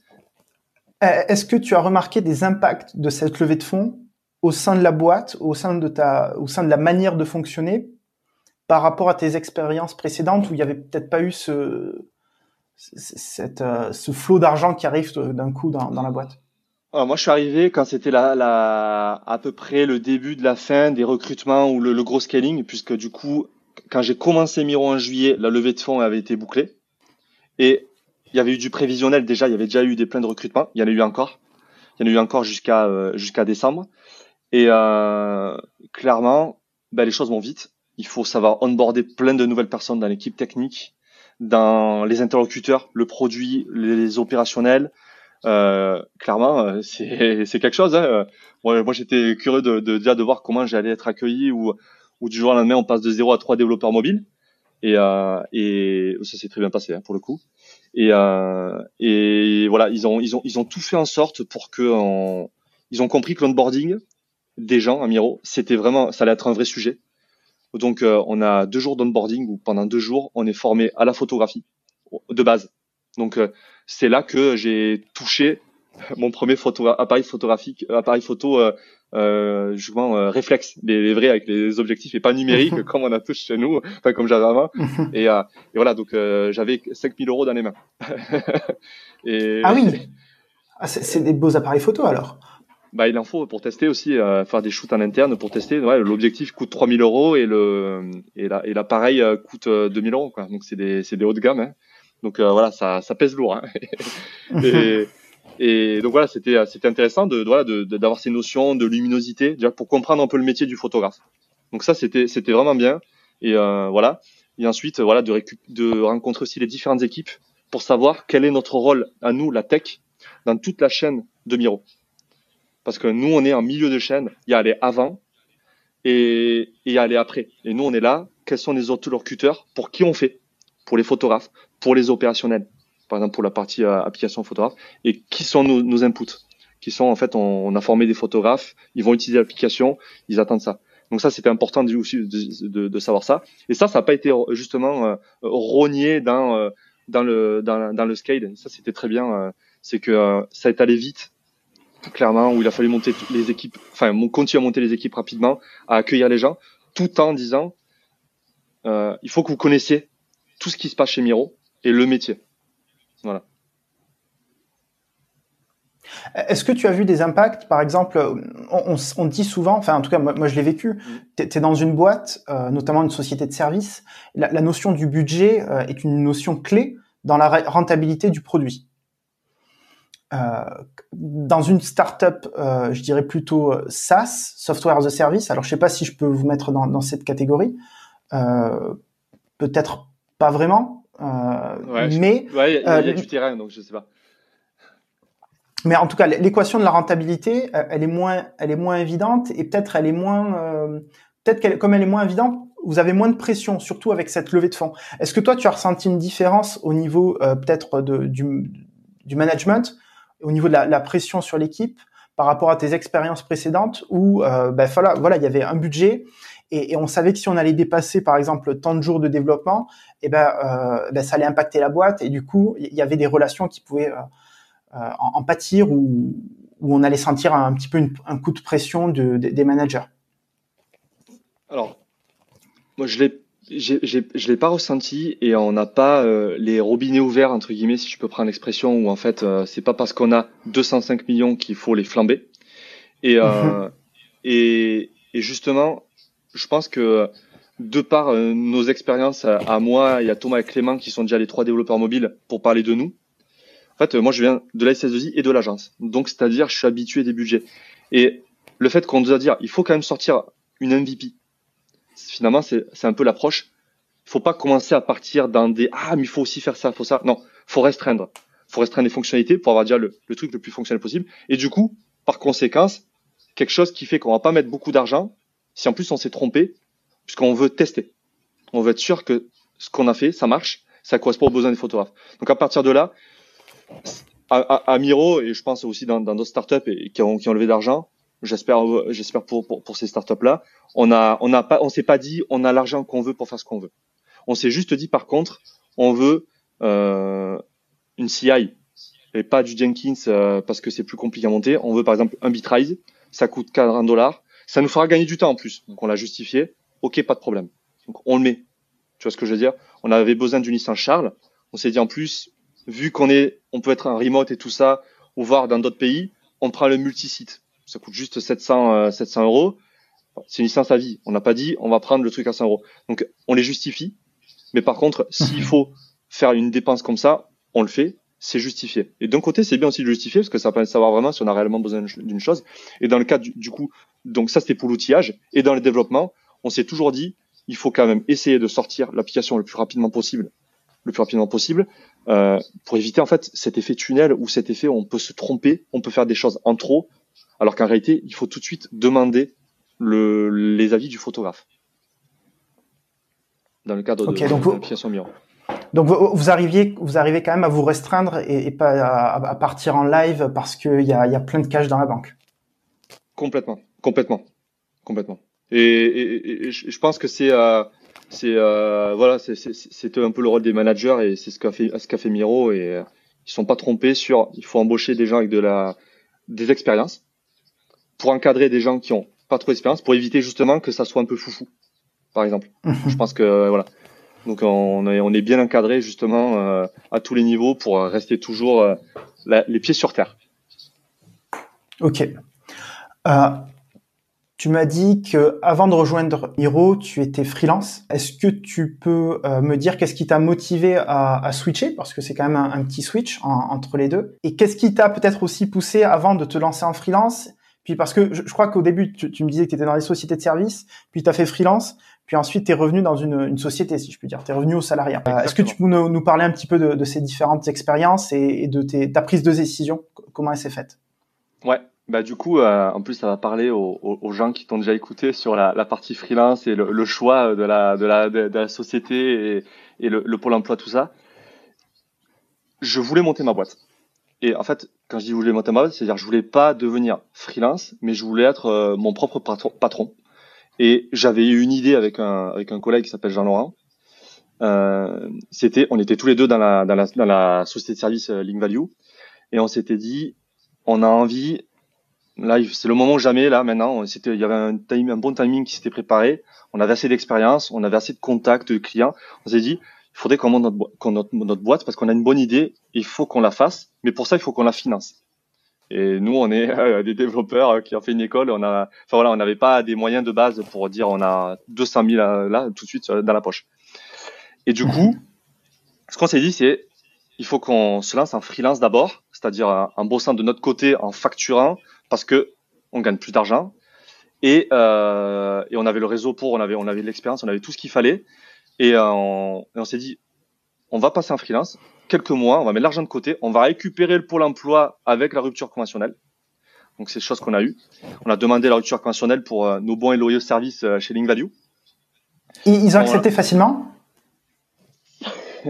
Est-ce que tu as remarqué des impacts de cette levée de fonds au sein de la boîte, au sein de ta, au sein de la manière de fonctionner, par rapport à tes expériences précédentes où il n'y avait peut-être pas eu ce, euh, ce flot d'argent qui arrive d'un coup dans, la boîte moi, je suis arrivé quand c'était à peu près le début de la fin des recrutements ou le, gros scaling, puisque du coup, quand j'ai commencé Miro en juillet, la levée de fonds avait été bouclée. Et il y avait eu du prévisionnel déjà, il y avait déjà eu des plans de recrutement, il y en a eu encore. Il y en a eu encore jusqu'à euh, décembre. Et euh, clairement, ben, les choses vont vite. Il faut savoir onboarder plein de nouvelles personnes dans l'équipe technique, dans les interlocuteurs, le produit, les opérationnels. Euh, clairement, euh, [LAUGHS] c'est c'est quelque chose. Hein. Moi, moi j'étais curieux de, de, déjà de voir comment j'allais être accueilli ou ou du jour au lendemain on passe de 0 à 3 développeurs mobiles. Et, euh, et ça s'est très bien passé hein, pour le coup. Et, euh, et voilà, ils ont ils ont ils ont tout fait en sorte pour que on, ils ont compris que l'onboarding des gens à Miro, c'était vraiment, ça allait être un vrai sujet. Donc, euh, on a deux jours d'onboarding où pendant deux jours, on est formé à la photographie de base. Donc, euh, c'est là que j'ai touché mon premier photo, appareil photographique, appareil photo, euh, euh justement réflexe, les, vrais avec les objectifs et pas numériques [LAUGHS] comme on a tous chez nous, enfin comme j'avais [LAUGHS] avant. et, et voilà, donc j'avais 5000 euros dans les mains. [LAUGHS] et... Ah oui, ah, c'est des beaux appareils photo alors bah, il en faut pour tester aussi, euh, faire des shoots en interne pour tester. Ouais, L'objectif coûte 3000 euros et le et la, et l'appareil euh, coûte 2000 euh, euros. Quoi. Donc c'est des c'est des hauts de gamme. Hein. Donc euh, voilà, ça ça pèse lourd. Hein. [LAUGHS] et, et donc voilà, c'était c'était intéressant de voilà de d'avoir ces notions de luminosité déjà pour comprendre un peu le métier du photographe. Donc ça c'était c'était vraiment bien. Et voilà. Et ensuite voilà de de rencontrer aussi les différentes équipes pour savoir quel est notre rôle à nous la tech dans toute la chaîne de Miro parce que nous, on est en milieu de chaîne. Il y a les avant et, il y a les après. Et nous, on est là. Quels sont les autres locuteurs Pour qui on fait? Pour les photographes, pour les opérationnels. Par exemple, pour la partie euh, application photographe. Et qui sont nos, inputs? Qui sont, en fait, on, a formé des photographes. Ils vont utiliser l'application. Ils attendent ça. Donc ça, c'était important de, de, savoir ça. Et ça, ça n'a pas été justement euh, rogné dans euh, le dans, dans le scale. Ça, c'était très bien. Euh, c'est que ça est allé vite clairement, où il a fallu monter les équipes, enfin, continuer à monter les équipes rapidement, à accueillir les gens, tout en disant, euh, il faut que vous connaissiez tout ce qui se passe chez Miro et le métier. Voilà. Est-ce que tu as vu des impacts? Par exemple, on, on, dit souvent, enfin en tout cas moi, je l'ai vécu, mm. tu es, dans une boîte, euh, notamment une société de service, la, la notion du budget euh, est une notion clé dans la rentabilité du produit. Euh, dans une startup, euh, je dirais plutôt euh, SaaS, Software as a Service. Alors, je sais pas si je peux vous mettre dans, dans cette catégorie. Euh, Peut-être pas vraiment. Euh, mais ouais, il y, a, du terrain, donc je sais pas. Mais en tout cas, l'équation de la rentabilité, elle est moins, elle est moins évidente et peut-être elle est moins, peut-être qu'elle, comme elle est moins évidente, vous avez moins de pression, surtout avec cette levée de fonds. Est-ce que toi, tu as ressenti une différence au niveau peut-être du, du management au niveau de la, pression sur l'équipe par rapport à tes expériences précédentes où euh, ben voilà, voilà, il y avait un budget et, on savait que si on allait dépasser par exemple tant de jours de développement, et eh ben, euh, ben ça allait impacter la boîte et du coup il y avait des relations qui pouvaient euh, euh en, pâtir ou on allait sentir un, petit peu un coup de pression de, de, des managers. Alors, moi je l'ai je l'ai pas ressenti et on n'a pas euh, les robinets ouverts entre guillemets si je peux prendre l'expression où en fait euh, c'est pas parce qu'on a 205 millions qu'il faut les flamber et, euh, mhm. [LAUGHS] et, et justement je pense que de par euh, nos expériences à, moi et à Thomas et Clément qui sont déjà les trois développeurs mobiles pour parler de nous. En fait, moi je viens de la SS2I et de l'agence. Donc c'est-à-dire je suis habitué des budgets. Et le fait qu'on nous a dit il faut quand même sortir une MVP. Finalement c'est un peu l'approche. Il faut pas commencer à partir dans des ah mais il faut aussi faire ça, faut ça. Non, faut restreindre. Faut restreindre les fonctionnalités pour avoir déjà le, truc le plus fonctionnel possible. Et du coup, par conséquence, quelque chose qui fait qu'on va pas mettre beaucoup d'argent si en plus on s'est trompé puisqu'on veut tester. On veut être sûr que ce qu'on a fait, ça marche, ça correspond aux besoins des photographes. Donc à partir de là, à, Miro et je pense aussi dans d'autres startups qui ont, qui ont levé d'argent, j'espère, j'espère pour, pour, ces startups là, on a, on a pas, on s'est pas dit, on a l'argent qu'on veut pour faire ce qu'on veut. On s'est juste dit par contre, on veut euh, une CI et pas du Jenkins euh, parce que c'est plus compliqué à monter. On veut par exemple un Bitrise, ça coûte 40 dollars, ça nous fera gagner du temps en plus. Donc on l'a justifié ok, pas de problème. Donc on le met. Tu vois ce que je veux dire? On avait besoin du Nissan Charles. On s'est dit en plus, vu qu'on est, on peut être un remote et tout ça, ou voir dans d'autres pays, on prend le multisite. Ça coûte juste 700, 700 euh, euros. C'est une licence à vie. On n'a pas dit, on va prendre le truc à 100 euros. Donc on les justifie. Mais par contre, s'il faut faire une dépense comme ça, on le fait. C'est justifié. Et d'un côté, c'est bien aussi de justifier parce que ça permet de savoir vraiment si on a réellement besoin d'une chose. Et dans le cas du, du coup, donc ça c'était pour l'outillage. Et dans le développement, on s'est toujours dit, il faut quand même essayer de sortir l'application le plus rapidement possible, le plus rapidement possible, euh, pour éviter en fait cet effet tunnel ou cet effet où on peut se tromper, on peut faire des choses en trop, alors qu'en réalité, il faut tout de suite demander le, les avis du photographe. Dans le cadre de, l'application Miro. Donc vous, arriviez, vous arrivez quand même à vous restreindre et, pas à, partir en live parce qu'il y a, y a plein de cash dans la banque. Complètement, complètement, complètement. Et, et, je pense que c'est euh, c'est euh, voilà un peu le rôle des managers et c'est ce qu'a fait ce qu'a fait Miro et euh, ils sont pas trompés sur il faut embaucher des gens avec de la des expériences pour encadrer des gens qui ont pas trop d'expérience pour éviter justement que ça soit un peu foufou par exemple. Mhm. je pense que voilà. Donc on est on est bien encadré justement euh, à tous les niveaux pour rester toujours euh, les pieds sur terre. Ok. Euh, tu m'as dit que avant de rejoindre Hiro, tu étais freelance. Est-ce que tu peux euh, me dire qu'est-ce qui t'a motivé à, switcher? Parce que c'est quand même un, petit switch entre les deux. Et qu'est-ce qui t'a peut-être aussi poussé avant de te lancer en freelance Puis parce que je, crois qu'au début tu, me disais que tu étais dans les sociétés de services, puis tu as fait freelance, puis ensuite tu es revenu dans une, société si je puis dire. Tu es revenu au salariat. Euh, est-ce que tu peux nous, parler un petit peu de, ces différentes expériences et, de ta prise de décision Comment elle s'est faite? Ouais, bah du coup, euh, en plus, ça va parler aux, aux, gens qui t'ont déjà écouté sur la, la partie freelance et le, le, choix de la, de la, de, la société et, et le, le, pôle emploi, tout ça. Je voulais monter ma boîte. Et en fait, quand je dis je voulais monter c'est-à-dire je voulais pas devenir freelance, mais je voulais être euh, mon propre patron. Et j'avais eu une idée avec un, avec un collègue qui s'appelle Jean-Laurent. Euh, c'était, on était tous les deux dans la, dans la, dans la société de service euh, Link Value, et on s'était dit, on a envie Là, c'est le moment jamais. Là, maintenant, c'était, il y avait un, un bon timing qui s'était préparé. On avait assez d'expérience, on avait assez de contacts de clients. On s'est dit, faudrait qu'on monte notre, boîte parce qu'on a une bonne idée. Il faut qu'on la fasse, mais pour ça, il faut qu'on la finance. Et nous, on est [LAUGHS] euh, des développeurs qui ont fait une école. On voilà, n'avait pas des moyens de base pour dire on a 200 000 là, là tout de suite dans la poche. Et du coup, ce qu'on s'est dit, c'est il faut qu'on se lance en freelance d'abord, c'est-à-dire en bossant de notre côté, en facturant, parce que on gagne plus d'argent et, euh, et, on avait le réseau pour, on avait, on avait l'expérience, on avait tout ce qu'il fallait et, euh, on, on s'est dit, on va passer en freelance, quelques mois, on va mettre l'argent de côté, on va récupérer le pôle emploi avec la rupture conventionnelle. Donc c'est chose qu'on a eu. On a demandé la rupture conventionnelle pour euh, nos bons et loyaux services euh, chez Link Value. Ils ont accepté facilement? [LAUGHS]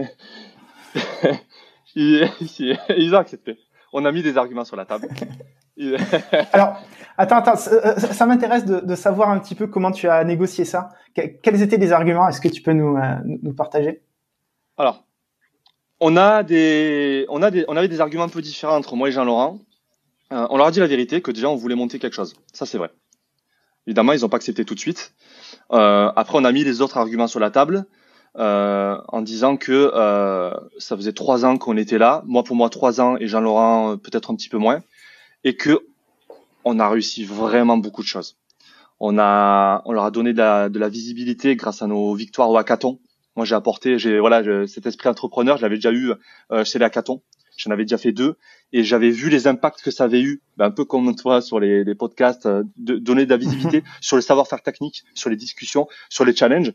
Ils, [LAUGHS] ils ont accepté. On a mis des arguments sur la table. [LAUGHS] [LAUGHS] Alors, attends, attends, ça, ça m'intéresse de, de, savoir un petit peu comment tu as négocié ça. Quels étaient les arguments? Est-ce que tu peux nous, euh, nous partager? Alors, on a des, on a des, on avait des arguments un peu différents entre moi et Jean-Laurent. Euh, on leur a dit la vérité que déjà on voulait monter quelque chose. Ça c'est vrai. Évidemment, ils n'ont pas accepté tout de suite. Euh, après, on a mis les autres arguments sur la table. Euh, en disant que euh, ça faisait trois ans qu'on était là, moi pour moi trois ans et Jean-Laurent peut-être un petit peu moins, et que on a réussi vraiment beaucoup de choses. On a, on leur a donné de la, de la visibilité grâce à nos victoires au hackathon. Moi, j'ai apporté, j'ai voilà, cet esprit entrepreneur, je l'avais déjà eu euh, chez les hackathons. J'en avais déjà fait deux et j'avais vu les impacts que ça avait eu, ben, un peu comme toi sur les, les podcasts, euh, de donner de la visibilité [LAUGHS] sur le savoir-faire technique, sur les discussions, sur les challenges.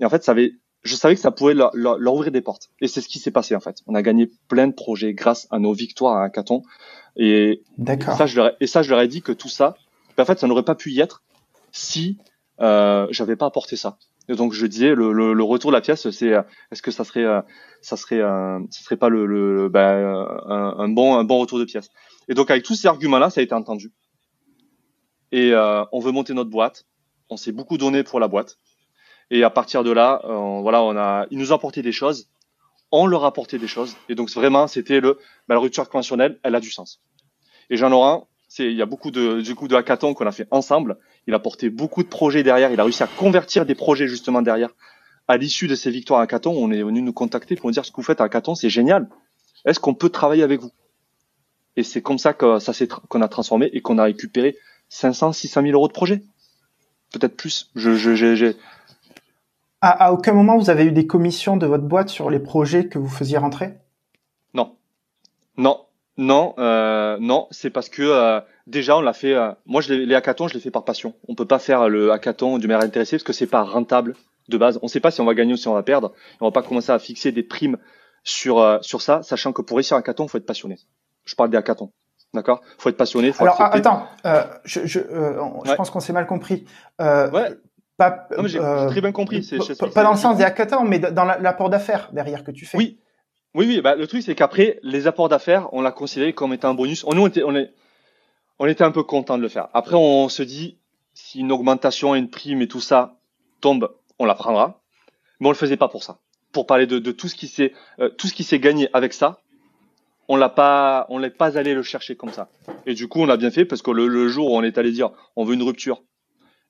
Et en fait, ça avait, je savais que ça pouvait leur, leur, leur ouvrir des portes. Et c'est ce qui s'est passé en fait. On a gagné plein de projets grâce à nos victoires à hackathon. Et ça, je leur ai, et ça, je leur ai dit que tout ça, ben, en fait, ça n'aurait pas pu y être si euh, j'avais pas apporté ça. Et donc je disais le, le, le retour de la pièce, c'est est-ce que ça serait euh, ça serait euh, ça serait pas le, le ben, un, un, bon un bon retour de pièce. Et donc avec tous ces arguments là, ça a été entendu. Et euh, on veut monter notre boîte. On s'est beaucoup donné pour la boîte. Et à partir de là, euh, voilà, on a, ils nous ont apporté des choses. On leur a apporté des choses. Et donc vraiment, c'était le ben, la rupture conventionnelle, elle a du sens. Et Jean-Laurent, c'est il y a beaucoup de du coup de hackathon qu'on a fait ensemble. Il a porté beaucoup de projets derrière. Il a réussi à convertir des projets justement derrière. À l'issue de ces victoires à hackathon, on est venu nous contacter pour nous dire ce que vous faites à hackathon, c'est génial. Est-ce qu'on peut travailler avec vous? Et c'est comme ça que ça s'est qu'on a transformé et qu'on a récupéré 500, 600 000 euros de projets, peut-être plus. Je, je, j'ai, à, à aucun moment vous avez eu des commissions de votre boîte sur les projets que vous faisiez rentrer? Non, non, non, euh, non, c'est parce que euh, déjà on l'a fait. Euh, moi, je les hackathons, je les fais par passion. On peut pas faire le hackathon du manière intéressé parce que c'est pas rentable de base. On ne sait pas si on va gagner ou si on va perdre. on va pas commencer à fixer des primes sur euh, sur ça, sachant que pour réussir un hackathon, faut être passionné. Je parle des hackathons. D'accord? Faut être passionné. Faut Alors attends, je, je, je pense qu'on s'est mal compris. ouais. Pas, non, j'ai très bien compris. Pas dans le sens des hackathons, mais dans l'apport d'affaires derrière que tu fais. Oui, oui, oui, bah, le truc, c'est qu'après, les apports d'affaires, on l'a considéré comme étant un bonus. Nous, on était, on, est, on était un peu content de le faire. Après, on se dit, si une augmentation, une prime et tout ça tombe, on la prendra. Mais on le faisait pas pour ça. Pour parler de, de tout ce qui s'est, euh, tout ce qui s'est gagné avec ça, on l'a pas, on n'est pas allé le chercher comme ça. Et du coup, on a bien fait parce que le, jour où on est allé dire, on veut une rupture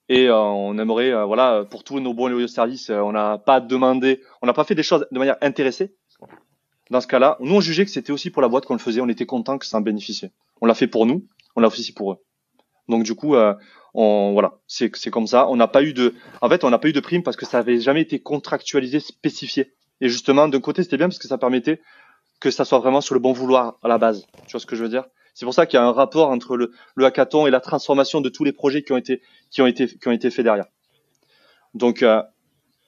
et euh, on aimerait, euh, voilà, pour tous nos bons loyaux services, on n'a pas demandé, on n'a pas fait des choses de manière intéressée dans ce cas-là, nous on jugeait que c'était aussi pour la boîte qu'on le faisait, on était content que ça en bénéficiait. On l'a fait pour nous, on l'a aussi pour eux. Donc du coup, euh, on, voilà, c'est c'est comme ça. On n'a pas eu de, en fait, on n'a pas eu de prime parce que ça avait jamais été contractualisé, spécifié. Et justement, d'un côté, c'était bien parce que ça permettait que ça soit vraiment sur le bon vouloir à la base. Tu vois ce que je veux dire? C'est pour ça qu'il y a un rapport entre le, le hackathon et la transformation de tous les projets qui ont été qui ont été qui ont été faits derrière. Donc, euh,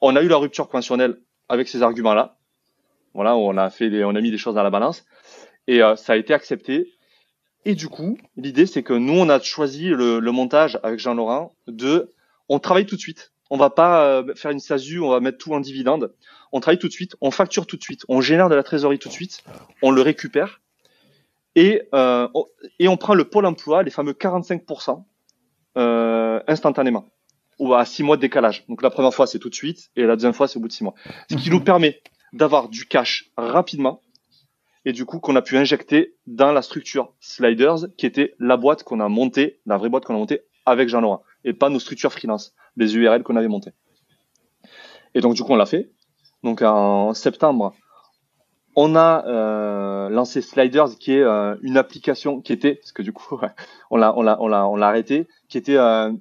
on a eu la rupture conventionnelle avec ces arguments-là. Voilà, on a fait, on a mis des choses dans la balance et euh, ça a été accepté. Et du coup, l'idée c'est que nous on a choisi le, le montage avec Jean-Laurent de, on travaille tout de suite. On va pas euh, faire une SASU, on va mettre tout en dividende. On travaille tout de suite, on facture tout de suite, on génère de la trésorerie tout de suite, on le récupère et euh, on, et on prend le pôle emploi, les fameux 45% euh, instantanément ou à six mois de décalage. Donc la première fois c'est tout de suite et la deuxième fois c'est au bout de six mois. Ce qui nous permet d'avoir du cash rapidement et du coup qu'on a pu injecter dans la structure Sliders qui était la boîte qu'on a montée, la vraie boîte qu'on a montée avec Jean-Laurent et pas nos structures freelance, les URL qu'on avait montées. Et donc du coup on l'a fait. Donc en septembre, on a euh, lancé Sliders qui est euh, une application qui était parce que du coup on l'a on l'a on l'a on l'a arrêté qui était euh,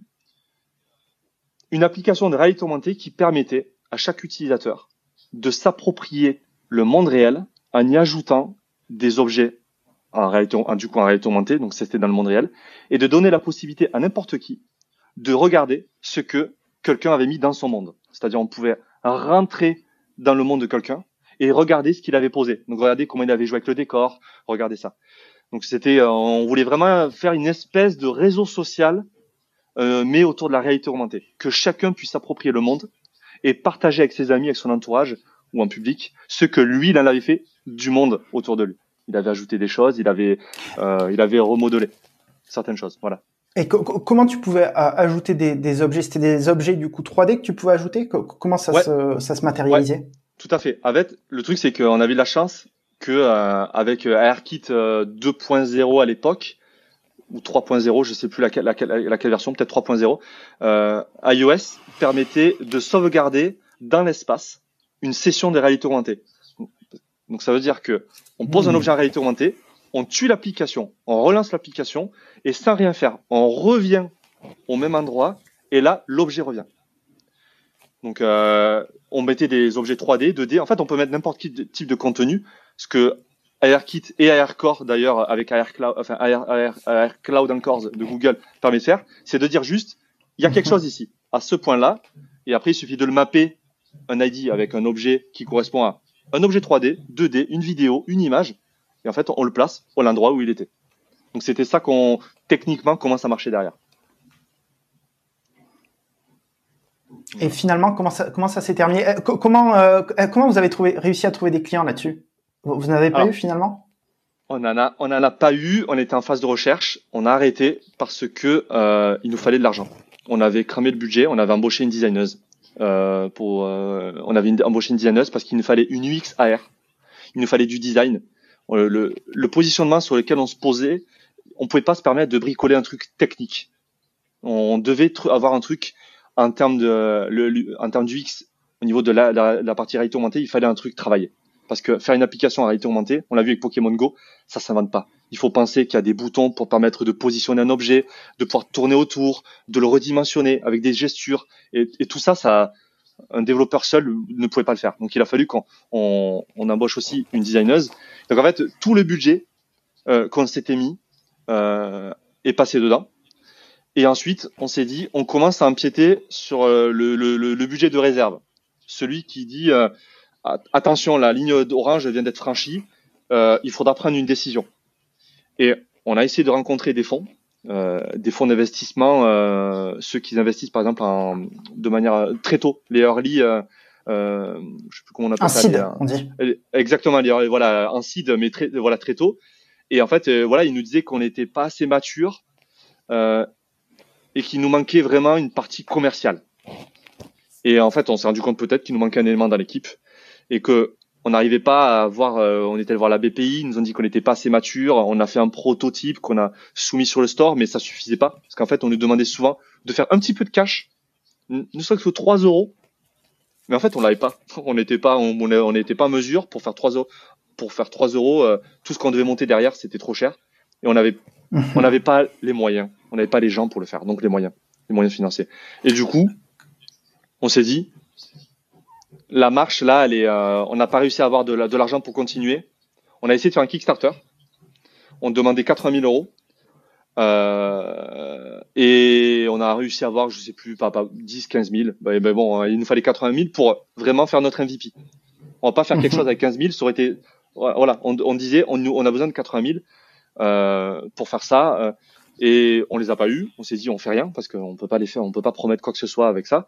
une application de réalité augmentée qui permettait à chaque utilisateur de s'approprier le monde réel en y ajoutant des objets en réalité, du coup en réalité augmentée, donc c'était dans le monde réel, et de donner la possibilité à n'importe qui de regarder ce que quelqu'un avait mis dans son monde. C'est-à-dire on pouvait rentrer dans le monde de quelqu'un et regarder ce qu'il avait posé. Donc regarder comment il avait joué avec le décor, regarder ça. Donc c'était, euh, on voulait vraiment faire une espèce de réseau social, euh, mais autour de la réalité augmentée, que chacun puisse s'approprier le monde et partager avec ses amis, avec son entourage ou en public ce que lui, il en avait fait du monde autour de lui. Il avait ajouté des choses, il avait, euh, il avait remodelé certaines choses. Voilà. Et comment tu pouvais euh, ajouter des, des objets? C'était des objets du coup 3D que tu pouvais ajouter? Comment ça, se, ça se matérialisait? Tout à fait. Avec le truc, c'est qu'on avait de la chance que euh, avec AirKit 2.0 à l'époque, ou 3.0, je sais plus laquelle, laquelle, laquelle version, peut-être 3.0, euh, iOS permettait de sauvegarder dans l'espace une session de réalité augmentée. Donc ça veut dire que on pose un mmh. objet en réalité augmentée, on tue l'application, on relance l'application et sans rien faire, on revient au même endroit et là, l'objet revient. Donc, euh, on mettait des objets 3D, 2D. En fait, on peut mettre n'importe quel type de contenu. Ce que ARKit et ARCore, d'ailleurs, avec AR Cloud, enfin, AR, Cloud de Google permet de faire, c'est de dire juste, il y a quelque [LAUGHS] chose ici, à ce point-là. Et après, il suffit de le mapper un ID avec un objet qui correspond à un objet 3D, 2D, une vidéo, une image. Et en fait, on le place au l'endroit où il était. Donc, c'était ça qu'on, techniquement, comment ça marchait derrière. Et finalement, comment ça, comment ça s'est terminé? Euh, comment, euh, euh, comment vous avez trouvé, réussi à trouver des clients là-dessus? Vous n'en avez pas eu finalement? on en a, on en a pas eu. On était en phase de recherche. On a arrêté parce que euh, il nous fallait de l'argent. On avait cramé le budget. On avait embauché une designeuse. Euh, pour, on avait embauché une designeuse parce qu'il nous fallait une UX AR. Il nous fallait du design. Le, le, positionnement sur lequel on se posait, on pouvait pas se permettre de bricoler un truc technique. On devait avoir un truc en termes de le, en termes du X au niveau de la, la, partie réalité augmentée, il fallait un truc travaillé. Parce que faire une application en réalité augmentée, on l'a vu avec Pokémon Go, ça s'invente pas. Il faut penser qu'il y a des boutons pour permettre de positionner un objet, de pouvoir tourner autour, de le redimensionner avec des gestures. Et, et tout ça, ça, un développeur seul ne pouvait pas le faire. Donc il a fallu qu'on on, on embauche aussi une designeuse. Donc en fait, tout le budget euh, qu'on s'était mis euh, est passé dedans. Et ensuite, on s'est dit, on commence à empiéter sur euh, le, le, le, budget de réserve. Celui qui dit, euh, attention, la ligne orange vient d'être franchie, euh, il faudra prendre une décision. Et on a essayé de rencontrer des fonds, euh, des fonds d'investissement, ceux qui investissent par exemple en, de manière très tôt, les early, euh, je sais plus comment on appelle ça. Seed, on dit. Exactement, les, voilà, en seed, mais très, voilà, très tôt. Et en fait, voilà, ils nous disaient qu'on n'était pas assez mature euh, et qu'il nous manquait vraiment une partie commerciale. Et en fait, on s'est rendu compte peut-être qu'il nous manquait un élément dans l'équipe et que on n'arrivait pas à voir. Euh, on était allé voir la BPI, ils nous ont dit qu'on n'était pas assez mature. On a fait un prototype qu'on a soumis sur le store, mais ça suffisait pas parce qu'en fait, on nous demandait souvent de faire un petit peu de cash, ne serait-ce que 3 euros. Mais en fait, on l'avait pas. [LAUGHS] On n'était pas, on n'était pas en mesure pour faire 3 euros. Pour faire 3 euros, euh, tout ce qu'on devait monter derrière, c'était trop cher et on avait, [LAUGHS] on n'avait pas les moyens on n'avait pas les gens pour le faire, donc les moyens, les moyens financiers. Et du coup, on s'est dit, la marche là, elle est, euh, on n'a pas réussi à avoir de, l'argent pour continuer. On a essayé de faire un Kickstarter. On demandait 80 000 euros. Euh, et on a réussi à avoir, je sais plus, pas, 10, 15 000. Ben, bon, il nous fallait 80 000 pour vraiment faire notre MVP. On va pas faire quelque [LAUGHS] chose avec 15 000. Ça aurait été, voilà, on, disait, on, on, a besoin de 80 000 euh, pour faire ça. Et on les a pas eu. On s'est dit on fait rien parce qu'on peut pas les faire, on peut pas promettre quoi que ce soit avec ça.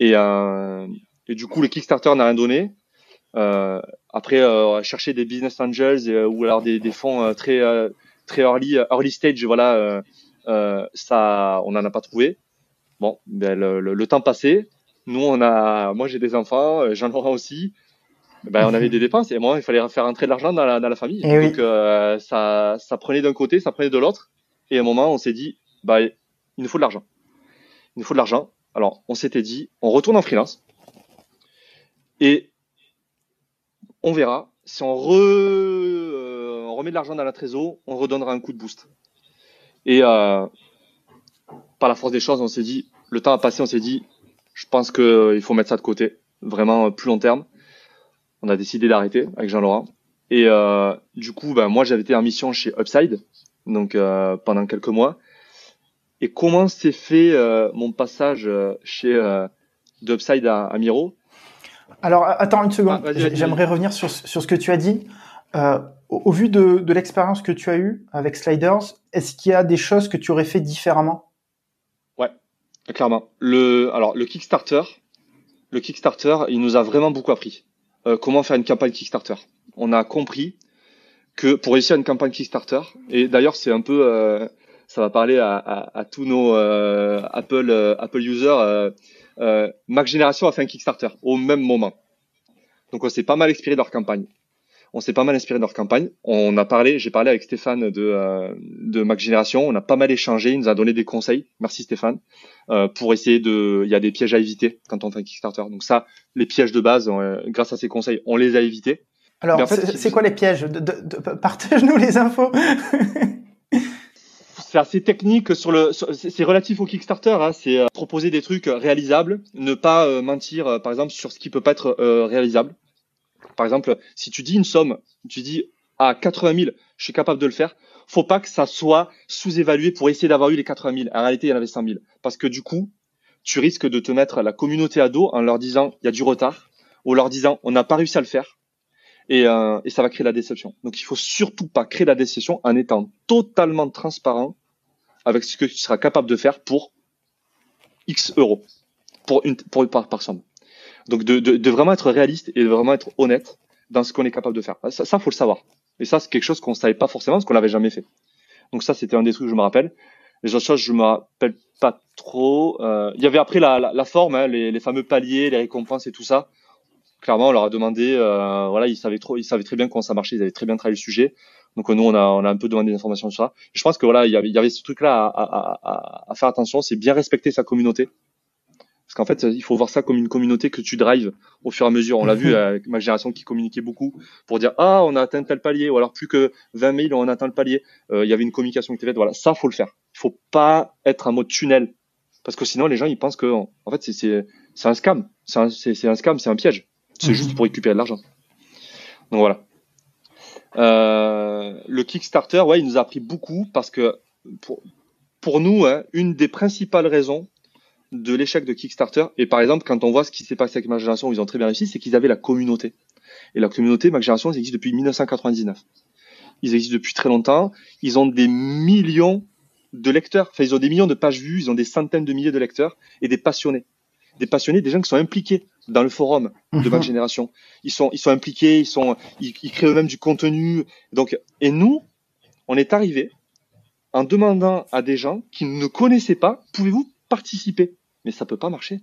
Et, euh, et du coup, le Kickstarter n'a rien donné. Euh, après, euh, chercher des business angels euh, ou alors des, des fonds euh, très euh, très early early stage, voilà, ça, on n'en a pas trouvé. Bon, ben, le, le, temps passé. Nous, on a, moi j'ai des enfants, j'en aurai aussi. Ben, on avait des dépenses et moi il fallait faire entrer de l'argent dans la, dans la famille. Et Donc ça, ça prenait d'un côté, ça prenait de l'autre. Et à un moment, on s'est dit, bah, il nous faut de l'argent. Il nous faut de l'argent. Alors, on s'était dit, on retourne en freelance. Et on verra. Si on, euh, remet de l'argent dans la trésor, on redonnera un coup de boost. Et euh, par la force des choses, on s'est dit, le temps a passé, on s'est dit, je pense qu'il euh, faut mettre ça de côté, vraiment plus long terme. On a décidé d'arrêter avec Jean-Laurent. Et du coup, ben, moi, j'avais été en mission chez Upside, donc euh, pendant quelques mois. Et comment s'est fait euh, mon passage euh, chez d'Upside à, à, Miro? Alors attends une seconde, ah, j'aimerais revenir sur, sur ce que tu as dit. Au, au, vu de, de l'expérience que tu as eue avec Sliders, est-ce qu'il y a des choses que tu aurais fait différemment? Ouais, clairement. Le, alors le Kickstarter, le Kickstarter, il nous a vraiment beaucoup appris. comment faire une campagne Kickstarter? On a compris que pour réussir une campagne Kickstarter, et d'ailleurs c'est un peu, euh, ça va parler à, à, à tous nos euh, Apple euh, Apple users, Mac Génération a fait un Kickstarter au même moment. Donc on s'est pas mal inspiré de leur campagne. On s'est pas mal inspiré de leur campagne. On a parlé, j'ai parlé avec Stéphane de, de Mac. On a pas mal échangé. Il nous a donné des conseils. Merci Stéphane. pour essayer de, il y a des pièges à éviter quand on fait un Kickstarter. Donc ça, les pièges de base, grâce à ces conseils, on les a évités. Alors, c'est quoi les pièges Partage-nous les infos. [LAUGHS] c'est assez technique sur le, c'est relatif au Kickstarter. Hein, c'est euh, proposer des trucs réalisables, ne pas euh, mentir, euh, par exemple, sur ce qui peut pas être réalisable. Par exemple, si tu dis une somme, tu dis à 80 000, je suis capable de le faire. Faut pas que ça soit sous-évalué pour essayer d'avoir eu les 80 000. En réalité, il y en avait 100 000. Parce que du coup, tu risques de te mettre la communauté à dos en leur disant il y a du retard, ou leur disant on n'a pas réussi à le faire et, euh, et, ça va créer la déception. Donc il faut surtout pas créer la déception en étant totalement transparent avec ce que tu seras capable de faire pour X euros, pour une pour par, par somme. Donc de, de, de, vraiment être réaliste et de vraiment être honnête dans ce qu'on est capable de faire. Ça, ça faut le savoir. Et ça c'est quelque chose qu'on savait pas forcément parce qu'on l'avait jamais fait. Donc ça c'était un des trucs que je me rappelle. Les autres choses je me rappelle pas trop. Euh, il y avait après la, la, la forme, hein, les, les fameux paliers, les récompenses et tout ça clairement, on leur a demandé, euh, voilà, ils savaient trop, ils savaient très bien comment ça marchait, ils avaient très bien travaillé le sujet. Donc nous, on a, on a un peu demandé des informations sur ça. Je pense que voilà, il y avait, il y avait ce truc-là à, à, à, à, faire attention, c'est bien respecter sa communauté. Parce qu'en fait, il faut voir ça comme une communauté que tu drives au fur et à mesure. On l'a vu [LAUGHS] avec ma génération qui communiquait beaucoup pour dire ah on a atteint tel palier ou alors plus que 20 000 on a atteint le palier. Euh, il y avait une communication qui était faite. Voilà, ça faut le faire. Il faut pas être en mode tunnel parce que sinon les gens ils pensent que en fait c'est un scam, c'est un, c'est un scam, c'est un piège. C'est juste pour récupérer de l'argent. Donc voilà. Euh, le Kickstarter, ouais, il nous a appris beaucoup parce que pour, pour nous, hein, une des principales raisons de l'échec de Kickstarter, et par exemple, quand on voit ce qui s'est passé avec ma génération, où ils ont très bien réussi, c'est qu'ils avaient la communauté. Et la communauté, ma génération, ils existent depuis 1999. Ils existent depuis très longtemps. Ils ont des millions de lecteurs. Enfin, ils ont des millions de pages vues, ils ont des centaines de milliers de lecteurs et des passionnés. Des passionnés, des gens qui sont impliqués dans le forum de ma mhm. génération. Ils sont, ils sont impliqués, ils sont, ils, créent eux-mêmes du contenu. Donc, et nous, on est arrivé en demandant à des gens qui ne connaissaient pas, pouvez-vous participer? Mais ça peut pas marcher.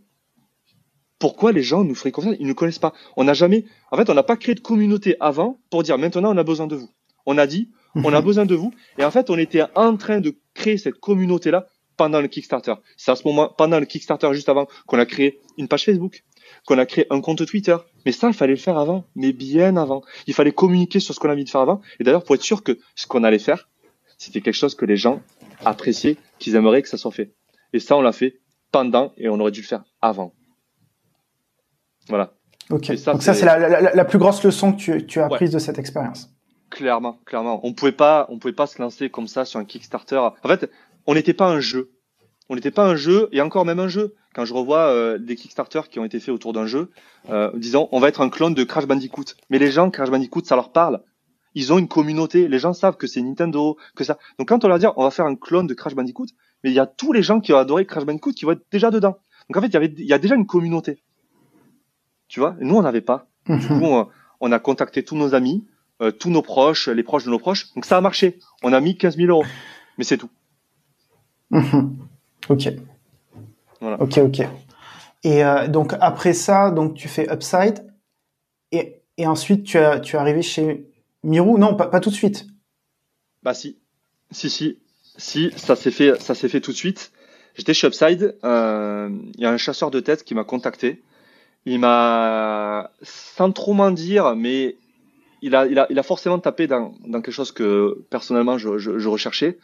Pourquoi les gens nous feraient confiance? Ils ne connaissent pas. On n'a jamais, en fait, on n'a pas créé de communauté avant pour dire maintenant on a besoin de vous. On a dit on a mhm. besoin de vous. Et en fait, on était en train de créer cette communauté-là pendant le Kickstarter. C'est à ce moment, pendant le Kickstarter, juste avant, qu'on a créé une page Facebook, qu'on a créé un compte Twitter. Mais ça, il fallait le faire avant, mais bien avant. Il fallait communiquer sur ce qu'on a envie de faire avant. Et d'ailleurs, pour être sûr que ce qu'on allait faire, c'était quelque chose que les gens appréciaient, qu'ils aimeraient que ça soit fait. Et ça, on l'a fait pendant et on aurait dû le faire avant. Voilà. Ok. Donc ça, c'est la, plus grosse leçon que tu, as apprise de cette expérience. Clairement, clairement. On pouvait pas, on pouvait pas se lancer comme ça sur un Kickstarter. En fait, on n'était pas un jeu on n'était pas un jeu et encore même un jeu. Quand je revois euh, des Kickstarter qui ont été faits autour d'un jeu, euh, disons on va être un clone de Crash Bandicoot. Mais les gens Crash Bandicoot ça leur parle. Ils ont une communauté. Les gens savent que c'est Nintendo, que ça. Donc quand on leur dit on va faire un clone de Crash Bandicoot, mais il y a tous les gens qui ont adoré Crash Bandicoot qui vont être déjà dedans. Donc en fait il y avait il y a déjà une communauté. Tu vois? Et nous on n'avait pas. [LAUGHS] Du coup on, a contacté tous nos amis, euh, tous nos proches, les proches de nos proches. Donc ça a marché. On a mis 15 000 euros. Mais c'est tout. [LAUGHS] Ok. Voilà. Ok, ok. Et euh, donc après ça, donc tu fais Upside et, et ensuite tu, as, tu es arrivé chez Mirou? Non, pas, pas tout de suite. Bah si, si, si, si, ça s'est fait, ça s'est fait tout de suite. J'étais chez Upside. Euh, il y a un chasseur de tête qui m'a contacté. Il m'a, sans trop m'en dire, mais il a, il a, il a forcément tapé dans, dans quelque chose que personnellement je, je, je recherchais.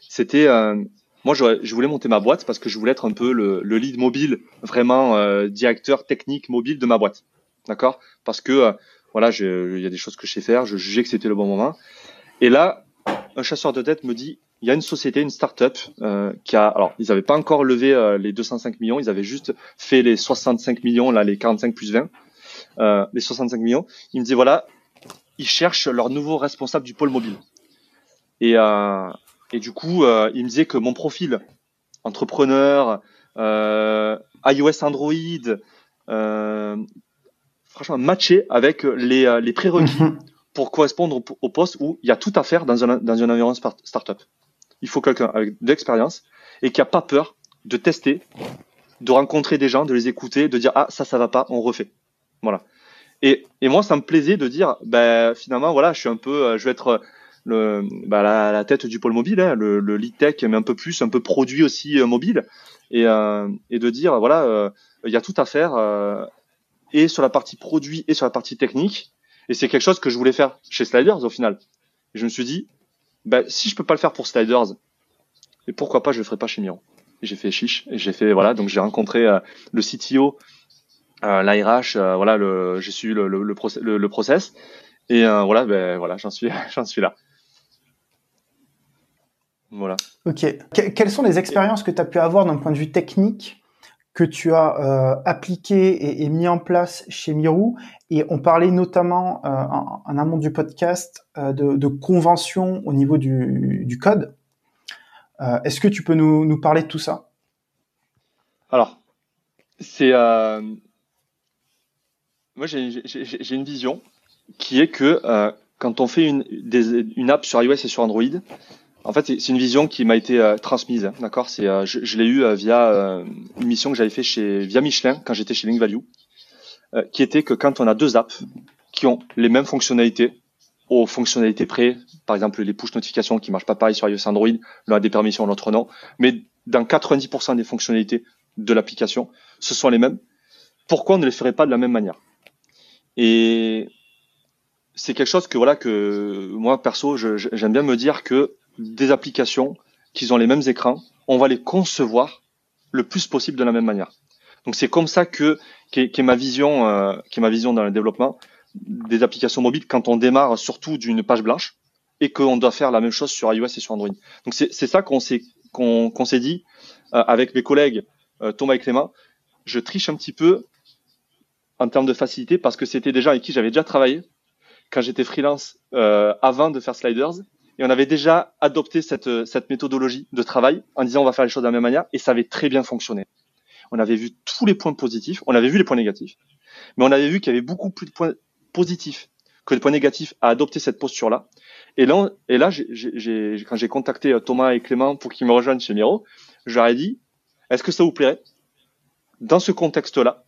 C'était euh, moi, je voulais monter ma boîte parce que je voulais être un peu le, le lead mobile, vraiment euh, directeur technique mobile de ma boîte. D'accord? Parce que euh, voilà, il y a des choses que je sais faire, je jugeais que c'était le bon moment. Et là, un chasseur de tête me dit, il y a une société, une start-up euh, qui a, alors ils n'avaient pas encore levé euh, les 205 millions, ils avaient juste fait les 65 millions, là les 45 plus 20, euh, les 65 millions. Il me dit voilà, ils cherchent leur nouveau responsable du pôle mobile. Et, euh, et du coup, euh, il me disait que mon profil, entrepreneur, euh, iOS, Android, euh, franchement, matché avec les, euh, les prérequis mhm. pour correspondre au, poste où il y a tout à faire dans un, dans un environnement startup. Il faut quelqu'un avec de l'expérience et qui a pas peur de tester, de rencontrer des gens, de les écouter, de dire ah ça ça va pas, on refait. Voilà. Et, et moi ça me plaisait de dire ben finalement voilà je suis un peu euh, je vais être bah, la, tête du pôle mobile, hein, le, le lead tech, mais un peu plus, un peu produit aussi euh, mobile, et, euh, et de dire voilà, euh, il y a tout à faire et sur la partie produit et sur la partie technique. Et c'est quelque chose que je voulais faire chez Sliders au final. Et je me suis dit, bah, si je peux pas le faire pour Sliders, et pourquoi pas je le ferai pas chez Miro. J'ai fait chiche et j'ai fait voilà donc j'ai rencontré le CTO, l'ARH, voilà j'ai le, le, le, process et voilà ben voilà j'en suis [LAUGHS] j'en suis là. Voilà. Ok. quelles sont les expériences que tu as pu avoir d'un point de vue technique que tu as euh, appliqué et, mis en place chez Mirou? Et on parlait notamment euh, en, amont du podcast euh, de, convention au niveau du, code. Est-ce que tu peux nous, parler de tout ça? Alors, c'est moi j'ai une vision qui est que quand on fait une, une app sur iOS et sur Android, en fait, c'est une vision qui m'a été euh, transmise, d'accord? C'est, euh, je, je l'ai eu euh, via une mission que j'avais fait chez via Michelin quand j'étais chez Link Value, qui était que quand on a deux apps qui ont les mêmes fonctionnalités, aux fonctionnalités près, par exemple les push notifications qui marchent pas pareil sur iOS Android, l'un a des permissions, l'autre non, mais dans 90% des fonctionnalités de l'application, ce sont les mêmes. Pourquoi on ne les ferait pas de la même manière? Et c'est quelque chose que voilà que moi perso, j'aime bien me dire que des applications qui ont les mêmes écrans, on va les concevoir le plus possible de la même manière. Donc c'est comme ça que qu'est ma vision, euh, ma vision dans le développement des applications mobiles quand on démarre surtout d'une page blanche et qu'on doit faire la même chose sur iOS et sur Android. Donc c'est ça qu'on s'est qu'on s'est dit euh, avec mes collègues euh, Thomas et Clément. Je triche un petit peu en termes de facilité parce que c'était déjà avec qui j'avais déjà travaillé quand j'étais freelance euh, avant de faire Sliders et on avait déjà adopté cette, cette méthodologie de travail en disant on va faire les choses de la même manière et ça avait très bien fonctionné. On avait vu tous les points positifs, on avait vu les points négatifs, mais on avait vu qu'il y avait beaucoup plus de points positifs que de points négatifs à adopter cette posture-là. Et là, et là quand j'ai contacté euh, Thomas et Clément pour qu'ils me rejoignent chez Miro, je leur ai dit, est-ce que ça vous plairait, dans ce contexte-là,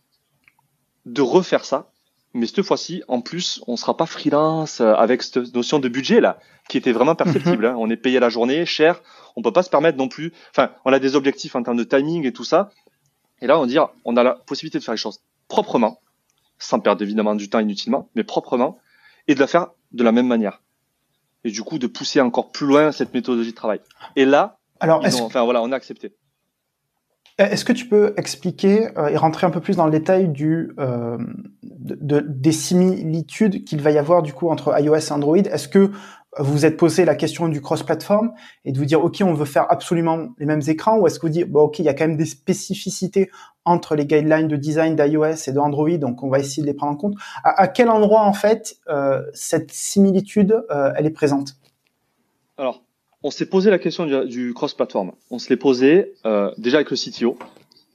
de refaire ça mais cette fois-ci, en plus, on sera pas freelance euh, avec cette notion de budget là, qui était vraiment perceptible. Mhm. Hein. On est payé la journée, cher. On peut pas se permettre non plus. Enfin, on a des objectifs en termes de timing et tout ça. Et là, on dit, on a la possibilité de faire les choses proprement, sans perdre évidemment du temps inutilement, mais proprement, et de la faire de la même manière. Et du coup, de pousser encore plus loin cette méthodologie de travail. Et là, Alors, enfin voilà, on a accepté. Est-ce que tu peux expliquer euh, et rentrer un peu plus dans le détail du, euh, de, des similitudes qu'il va y avoir du coup entre iOS et Android? Est-ce que vous vous êtes posé la question du cross-platform et de vous dire ok on veut faire absolument les mêmes écrans ou est-ce que vous dites ok il y a quand même des spécificités entre les guidelines de design d'iOS et de Android donc on va essayer de les prendre en compte? À, à quel endroit en fait euh, cette similitude euh, elle est présente? Alors on s'est posé la question du, cross-platform. On se l'est posé euh, déjà avec le CTO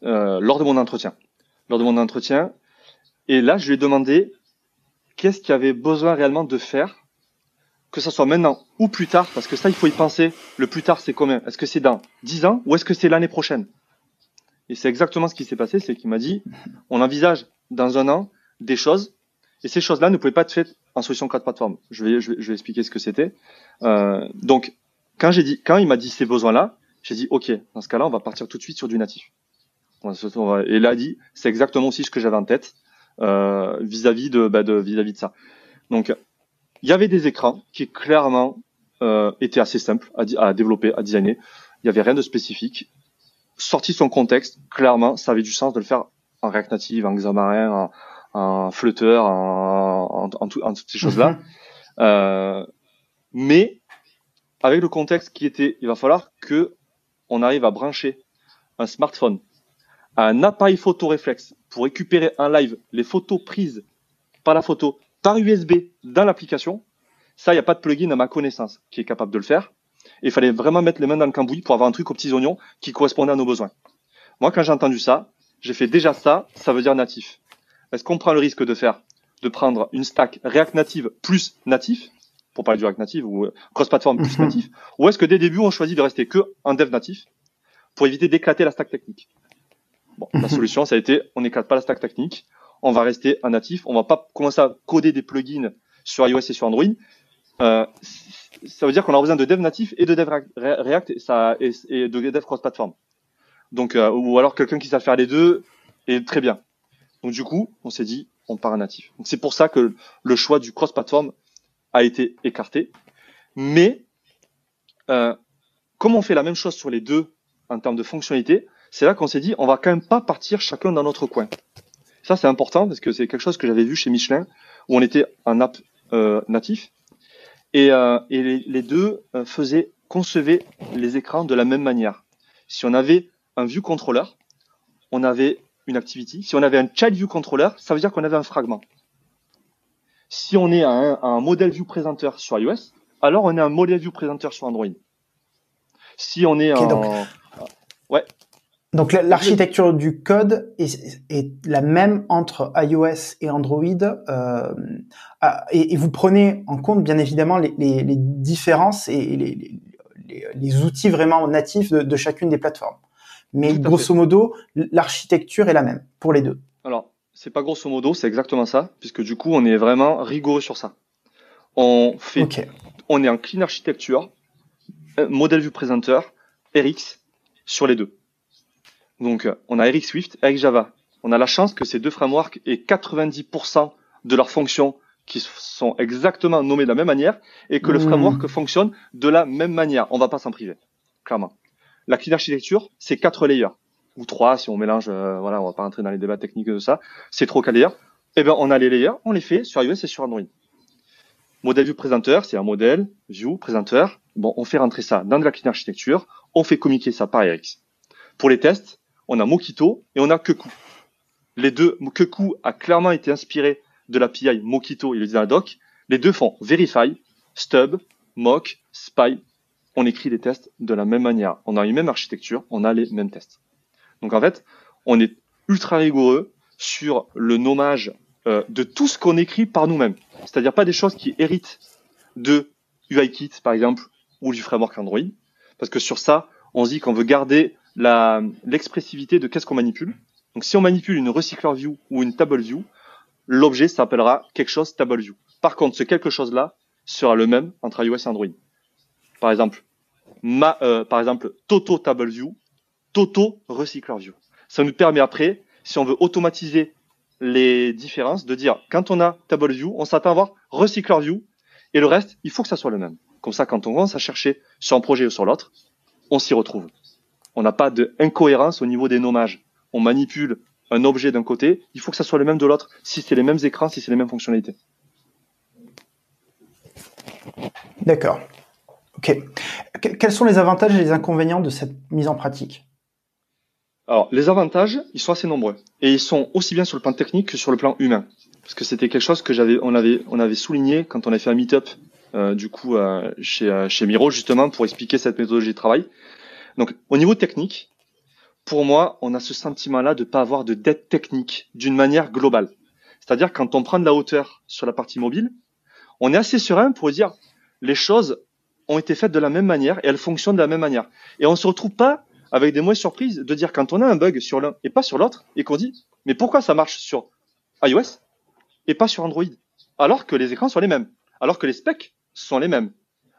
euh, lors de mon entretien. Lors de mon entretien. Et là, je lui ai demandé qu'est-ce qu'il avait besoin réellement de faire, que ce soit maintenant ou plus tard, parce que ça, il faut y penser. Le plus tard, c'est combien? Est-ce que c'est dans 10 ans ou est-ce que c'est l'année prochaine? Et c'est exactement ce qui s'est passé, c'est qu'il m'a dit, on envisage dans un an des choses, et ces choses-là ne pouvaient pas être faites en solution cross-platform. Je vais, je vais, expliquer ce que c'était. Euh, donc, quand j'ai dit, quand il m'a dit ces besoins-là, j'ai dit, OK, dans ce cas-là, on va partir tout de suite sur du natif. Et là, il dit, c'est exactement aussi ce que j'avais en tête euh, vis-à-vis de, bah, de vis-à-vis de ça. Donc, il y avait des écrans qui clairement euh, étaient assez simples à, à, développer, à designer. Il y avait rien de spécifique. Sorti son contexte, clairement, ça avait du sens de le faire en React Native, en Xamarin, en, en Flutter, en, en, en, en toutes ces choses-là. [LAUGHS] Euh, mais avec le contexte qui était, il va falloir que on arrive à brancher un smartphone à un appareil photo réflexe pour récupérer en live les photos prises par la photo par USB dans l'application. Ça, il n'y a pas de plugin à ma connaissance qui est capable de le faire. il fallait vraiment mettre les mains dans le cambouis pour avoir un truc aux petits oignons qui correspondait à nos besoins. Moi, quand j'ai entendu ça, j'ai fait déjà ça, ça veut dire natif. Est-ce qu'on prend le risque de faire, de prendre une stack React Native plus natif? Pour parler du React Native ou euh, cross-platform plus mhm. natif, ou est-ce que dès le début on choisit de rester que un dev natif pour éviter d'éclater la stack technique? Bon, la mhm. solution ça a été on n'éclate pas la stack technique, on va rester un natif, on va pas commencer à coder des plugins sur iOS et sur Android. Euh, ça veut dire qu'on a besoin de dev natif et de dev React et, ça, et, de dev cross-platform. Donc, euh, ou alors quelqu'un qui sait faire les deux est très bien. Donc du coup, on s'est dit, on part un natif. Donc c'est pour ça que le choix du cross-platform a été écarté. Mais euh, comme on fait la même chose sur les deux en termes de fonctionnalité, c'est là qu'on s'est dit, on va quand même pas partir chacun dans notre coin. Ça, c'est important parce que c'est quelque chose que j'avais vu chez Michelin, où on était un app euh, natif, et, euh, les, deux faisaient, concevaient les écrans de la même manière. Si on avait un view controller, on avait une activity. Si on avait un child view controller, ça veut dire qu'on avait un fragment. Si on est un, un modèle view présenteur sur iOS, alors on est un modèle view présenteur sur Android. Si on est okay, en... ouais. Donc l'architecture du code est, est, la même entre iOS et Android euh, et, et, vous prenez en compte bien évidemment les, les, les différences et les, les, outils vraiment natifs de, de chacune des plateformes. Mais grosso modo, l'architecture est la même pour les deux. Alors, c'est pas grosso modo, c'est exactement ça, puisque du coup, on est vraiment rigoureux sur ça. On fait, okay. on est en clean architecture, modèle vue présenteur, RX sur les deux. Donc, on a RX Swift avec Java. On a la chance que ces deux frameworks aient 90% de leurs fonctions qui sont exactement nommées de la même manière et que mmh. le framework fonctionne de la même manière. On va pas s'en priver, clairement. La clean architecture, c'est quatre layers ou trois si on mélange. Euh, voilà, on va pas rentrer dans les débats techniques de ça. C'est trop qu'à layers. Eh ben, on a les layers, on les fait sur iOS et sur Android. Modèle view présenteur, c'est un modèle view présenteur. Bon, on fait rentrer ça dans de la clean architecture. On fait communiquer ça par RX. Pour les tests, on a Mockito et on a Keku. Les deux, Keku a clairement été inspiré de l'API Mockito et le dans la doc. Les deux font verify, stub, mock, spy on écrit les tests de la même manière. On a une même architecture, on a les mêmes tests. Donc en fait, on est ultra rigoureux sur le nommage euh, de tout ce qu'on écrit par nous-mêmes. C'est-à-dire pas des choses qui héritent de UIKit, par exemple, ou du framework Android. Parce que sur ça, on se dit qu'on veut garder l'expressivité de qu'est-ce qu'on manipule. Donc si on manipule une recycler view ou une table view, l'objet s'appellera quelque chose table view. Par contre, ce quelque chose-là sera le même entre iOS et Android. Par exemple, ma, euh, par exemple, Toto Table View, Toto Recycler View. Ça nous permet après, si on veut automatiser les différences, de dire quand on a Table View, on s'attend à avoir Recycler View, et le reste, il faut que ça soit le même. Comme ça, quand on commence à chercher sur un projet ou sur l'autre, on s'y retrouve. On n'a pas d'incohérence au niveau des nommages. On manipule un objet d'un côté, il faut que ça soit le même de l'autre, si c'est les mêmes écrans, si c'est les mêmes fonctionnalités. D'accord. Ok. Quels sont les avantages et les inconvénients de cette mise en pratique? Alors, les avantages, ils sont assez nombreux. Et ils sont aussi bien sur le plan technique que sur le plan humain. Parce que c'était quelque chose que j'avais, on avait, on avait souligné quand on a fait un meet-up, euh, du coup, euh, chez, euh, chez Miro, justement, pour expliquer cette méthodologie de travail. Donc, au niveau technique, pour moi, on a ce sentiment-là de pas avoir de dette technique d'une manière globale. C'est-à-dire, quand on prend de la hauteur sur la partie mobile, on est assez serein pour dire les choses ont été faites de la même manière et elles fonctionnent de la même manière. Et on se retrouve pas avec des mauvaises surprises de dire quand on a un bug sur l'un et pas sur l'autre et qu'on dit mais pourquoi ça marche sur iOS et pas sur Android? Alors que les écrans sont les mêmes, alors que les specs sont les mêmes.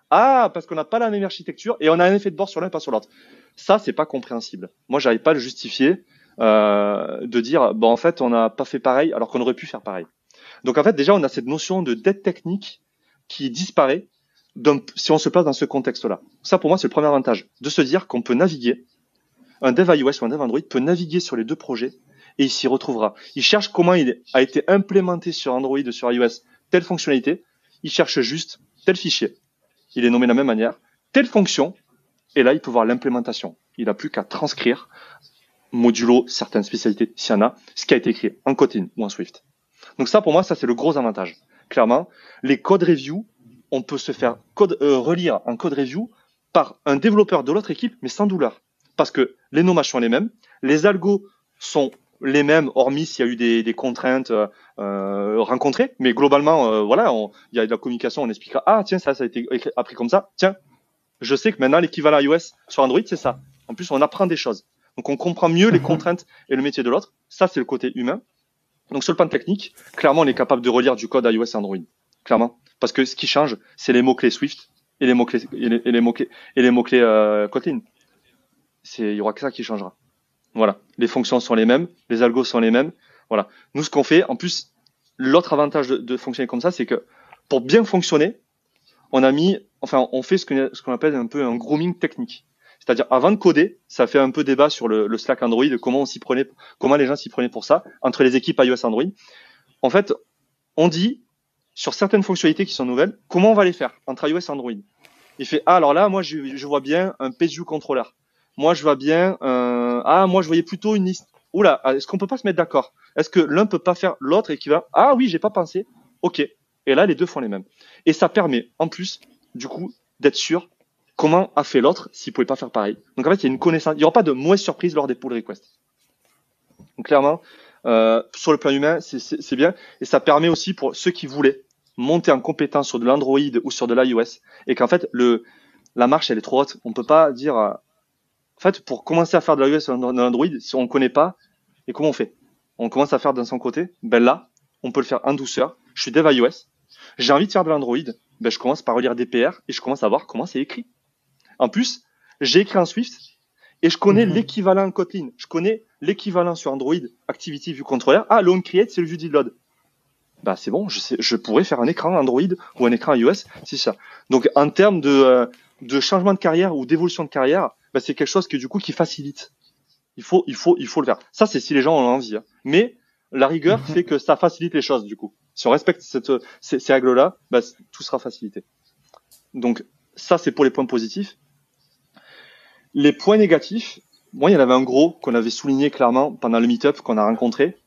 Ah, parce qu'on n'a pas la même architecture et on a un effet de bord sur l'un et pas sur l'autre. Ça, c'est pas compréhensible. Moi, j'arrive pas à le justifier euh, de dire bon en fait on n'a pas fait pareil alors qu'on aurait pu faire pareil. Donc en fait déjà on a cette notion de dette technique qui disparaît si on se place dans ce contexte-là. Ça, pour moi, c'est le premier avantage, de se dire qu'on peut naviguer, un dev iOS ou un dev Android peut naviguer sur les deux projets et il s'y retrouvera. Il cherche comment il a été implémenté sur Android ou sur iOS telle fonctionnalité, il cherche juste tel fichier, il est nommé de la même manière, telle fonction, et là, il peut voir l'implémentation. Il n'a plus qu'à transcrire, modulo certaines spécialités, s'il y en a, ce qui a été écrit en Kotlin ou en Swift. Donc ça, pour moi, c'est le gros avantage. Clairement, les code review on peut se faire euh, relire un code review par un développeur de l'autre équipe, mais sans douleur. Parce que les nommages sont les mêmes, les algos sont les mêmes, hormis s'il y a eu des, des contraintes euh, euh rencontrées. Mais globalement, euh, voilà, il y a de la communication, on expliquera, ah tiens, ça, ça a été appris comme ça. Tiens, je sais que maintenant l'équivalent iOS sur Android, c'est ça. En plus, on apprend des choses. Donc on comprend mieux les contraintes et le métier de l'autre. Ça, c'est le côté humain. Donc sur le plan technique, clairement, on est capable de relire du code iOS et Android. Clairement. Parce que ce qui change, c'est les mots-clés Swift et les mots-clés et les, mots-clés et les mots-clés euh, Kotlin. C'est il y aura que ça qui changera. Voilà, les fonctions sont les mêmes, les algos sont les mêmes. Voilà. Nous ce qu'on fait en plus l'autre avantage de, fonctionner comme ça, c'est que pour bien fonctionner, on a mis enfin on fait ce qu'on ce appelle un peu un grooming technique. C'est-à-dire, avant de coder, ça fait un peu débat sur le, Slack Android, comment on s'y prenait, comment les gens s'y prenaient pour ça, entre les équipes iOS Android. En fait, on dit, sur certaines fonctionnalités qui sont nouvelles, comment on va les faire entre iOS Android. Il fait, ah, alors là, moi, je, vois bien un PSU controller. Moi, je vois bien, euh, ah, moi, je voyais plutôt une liste. Oula, est-ce qu'on peut pas se mettre d'accord? Est-ce que l'un peut pas faire l'autre et qui va, ah oui, j'ai pas pensé. Ok. Et là, les deux font les mêmes. Et ça permet, en plus, du coup, d'être sûr comment a fait l'autre s'il pouvait pas faire pareil. Donc en fait, il y a une connaissance. Il n'y aura pas de mauvaise surprise lors des pull requests. Donc clairement, euh, sur le plan humain, c'est bien. Et ça permet aussi pour ceux qui voulaient monter en compétence sur de l'Android ou sur de l'iOS et qu'en fait, la marche, elle est trop haute. On peut pas dire, en fait, pour commencer à faire de l'iOS dans l'Android, si on ne connaît pas, et comment on fait? On commence à faire d'un son côté. Ben là, on peut le faire en douceur. Je suis dev iOS. J'ai envie de faire de l'Android. Ben, je commence par relire des PR et je commence à voir comment c'est écrit. En plus, j'ai écrit en Swift et je connais mhm. l'équivalent Kotlin. Je connais l'équivalent sur Android, Activity View Controller. Ah, Loan Create, c'est le view load. Bah, c'est bon, je, sais, je pourrais faire un écran Android ou un écran iOS, c'est ça. Donc, en termes de, euh, de changement de carrière ou d'évolution de carrière, bah, c'est quelque chose que du coup qui facilite. Il faut, il faut, il faut le faire. Ça, c'est si les gens ont envie. Hein. Mais la rigueur [LAUGHS] fait que ça facilite les choses du coup. Si on respecte cette, ces, ces règles-là, bah, tout sera facilité. Donc ça, c'est pour les points positifs. Les points négatifs, moi, il y en avait un gros qu'on avait souligné clairement pendant le meetup qu'on a rencontré.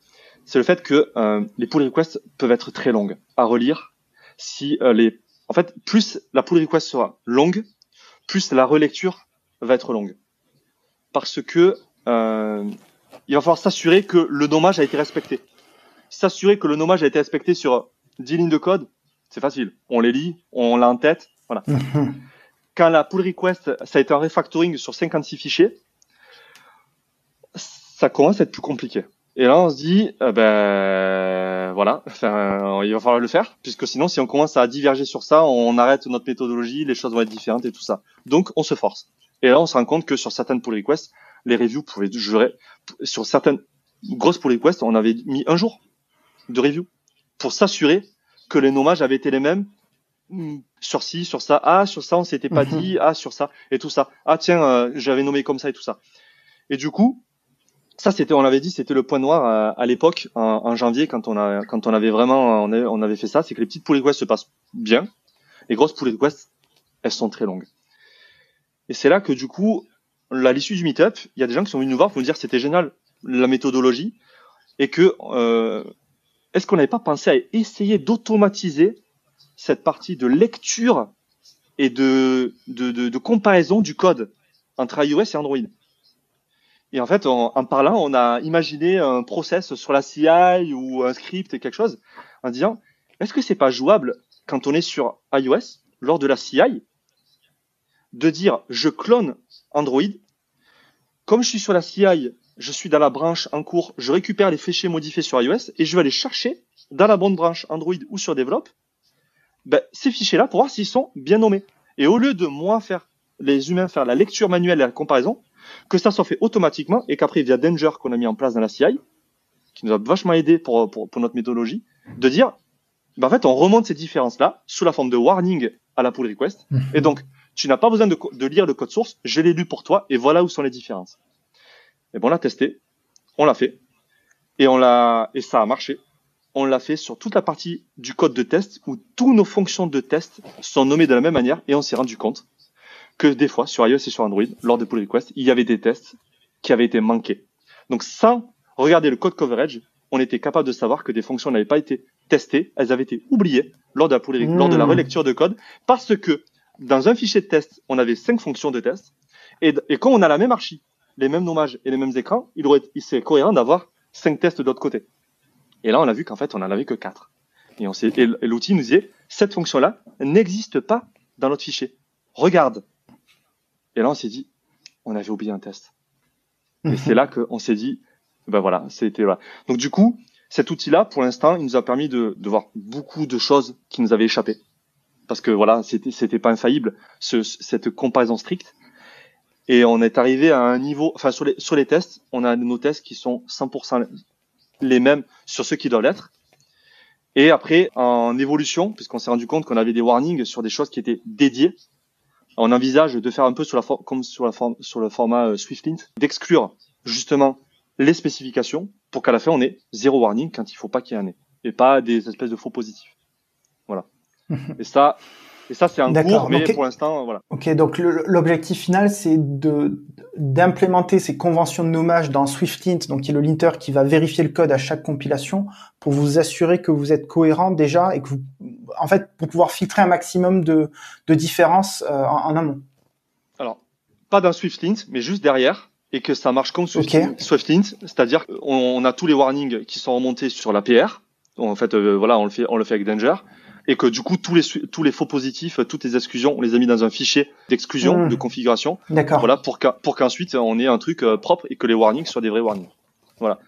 C'est le fait que euh, les pull requests peuvent être très longues à relire. Si euh, les, en fait, plus la pull request sera longue, plus la relecture va être longue, parce que euh, il va falloir s'assurer que le nommage a été respecté. S'assurer que le nommage a été respecté sur 10 lignes de code, c'est facile. On les lit, on l'a en tête, voilà. [LAUGHS] quand la pull request, ça a été un refactoring sur 56 fichiers, ça commence à être plus compliqué. Et là, on se dit, euh, ben voilà, enfin, il va falloir le faire, puisque sinon, si on commence à diverger sur ça, on arrête notre méthodologie, les choses vont être différentes et tout ça. Donc, on se force. Et là, on se rend compte que sur certaines pull requests, les reviews pouvaient durer. Sur certaines grosses pull requests, on avait mis un jour de review pour s'assurer que les nommages avaient été les mêmes sur ci, sur ça, ah sur ça on s'était pas mhm. dit, ah sur ça et tout ça, ah tiens euh, j'avais nommé comme ça et tout ça. Et du coup, ça c'était, on l'avait dit, c'était le point noir euh, à, l'époque en, janvier quand on a, quand on avait vraiment, on avait, fait ça, c'est que les petites pull requests se passent bien, les grosses pull requests elles sont très longues. Et c'est là que du coup, à l'issue du meetup, il y a des gens qui sont venus nous voir pour nous dire c'était génial la méthodologie et que euh, est-ce qu'on n'avait pas pensé à essayer d'automatiser cette partie de lecture et de, de, de, comparaison du code entre iOS et Android? Et en fait, en, parlant, on a imaginé un process sur la CI ou un script et quelque chose en disant est-ce que c'est pas jouable quand on est sur iOS lors de la CI de dire je clone Android comme je suis sur la CI, je suis dans la branche en cours, je récupère les fichiers modifiés sur iOS et je vais aller chercher dans la bonne branche Android ou sur Develop ben, ces fichiers-là pour voir s'ils sont bien nommés. Et au lieu de moi faire, les humains faire la lecture manuelle et la comparaison, que ça soit fait automatiquement et qu'après via Danger qu'on a mis en place dans la CI, qui nous a vachement aidé pour, pour, pour notre méthodologie, de dire, ben en fait, on remonte ces différences-là sous la forme de warning à la pull request. [LAUGHS] Et donc, tu n'as pas besoin de, de, lire le code source, je l'ai lu pour toi et voilà où sont les différences. Et bon, on l'a testé, on l'a fait, et on l'a, et ça a marché on l'a fait sur toute la partie du code de test où tous nos fonctions de test sont nommées de la même manière et on s'est rendu compte que des fois sur iOS et sur Android, lors des pull requests, il y avait des tests qui avaient été manqués. Donc sans regarder le code coverage, on était capable de savoir que des fonctions n'avaient pas été testées, elles avaient été oubliées lors de la, lors de la mmh. relecture de code parce que dans un fichier de test, on avait cinq fonctions de test et, et quand on a la même archi, les mêmes nommages et les mêmes écrans, il aurait, il serait cohérent d'avoir cinq tests de l'autre côté. Et là, on a vu qu'en fait, on n'en avait que quatre. Et, on et l'outil nous disait, cette fonction-là n'existe pas dans notre fichier. Regarde. Et là, on s'est dit, on avait oublié un test. Et mhm. c'est là qu'on s'est dit, ben voilà, c'était voilà. Donc du coup, cet outil-là, pour l'instant, il nous a permis de, de, voir beaucoup de choses qui nous avaient échappé. Parce que voilà, c'était, c'était pas infaillible, ce, cette comparaison stricte. Et on est arrivé à un niveau, enfin sur les, tests, on a nos tests qui sont 100% les mêmes sur ceux qui doivent l'être. Et après, en évolution, puisqu'on s'est rendu compte qu'on avait des warnings sur des choses qui étaient dédiées, on envisage de faire un peu comme sur le format euh, SwiftLint, d'exclure justement les spécifications pour qu'à la fin on ait zéro warning quand il faut pas qu'il y en ait et pas des espèces de faux positifs. [LAUGHS] Et ça, et ça, c'est un cours, mais pour l'instant, voilà. Ok, donc l'objectif final, c'est de d'implémenter ces conventions de nommage dans SwiftLint, donc qui est le linter qui va vérifier le code à chaque compilation pour vous assurer que vous êtes cohérent déjà et que vous, en fait, pour pouvoir filtrer un maximum de, de différences euh, en, amont. Alors, pas dans SwiftLint, mais juste derrière et que ça marche comme SwiftLint, SwiftLint c'est-à-dire qu'on a tous les warnings qui sont remontés sur la PR. En fait, euh, voilà, on le fait, on le fait avec Danger et que du coup tous les tous les faux positifs, toutes les exclusions, on les a mis dans un fichier d'exclusion, mmh. de configuration. D'accord. Voilà pour pour qu'ensuite on ait un truc euh, propre et que les warnings soient des vrais warnings. Voilà.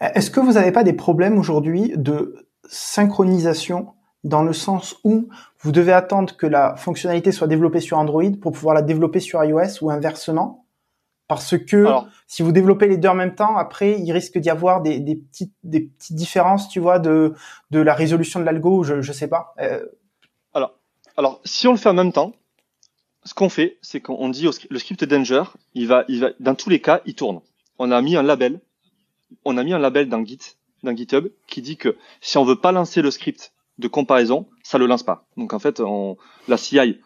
Est-ce que vous n'avez pas des problèmes aujourd'hui de synchronisation dans le sens où vous devez attendre que la fonctionnalité soit développée sur Android pour pouvoir la développer sur iOS ou inversement? Parce que si vous développez les deux en même temps, après, il risque d'y avoir des, des, petites, des petites différences, tu vois, de, de la résolution de l'algo, je, je sais pas. Euh... Alors, alors, si on le fait en même temps, ce qu'on fait, c'est qu'on dit au, le script Danger, il va, il va, dans tous les cas, il tourne. On a mis un label, on a mis un label dans Git, dans GitHub, qui dit que si on veut pas lancer le script de comparaison, ça le lance pas. Donc en fait, on, la CI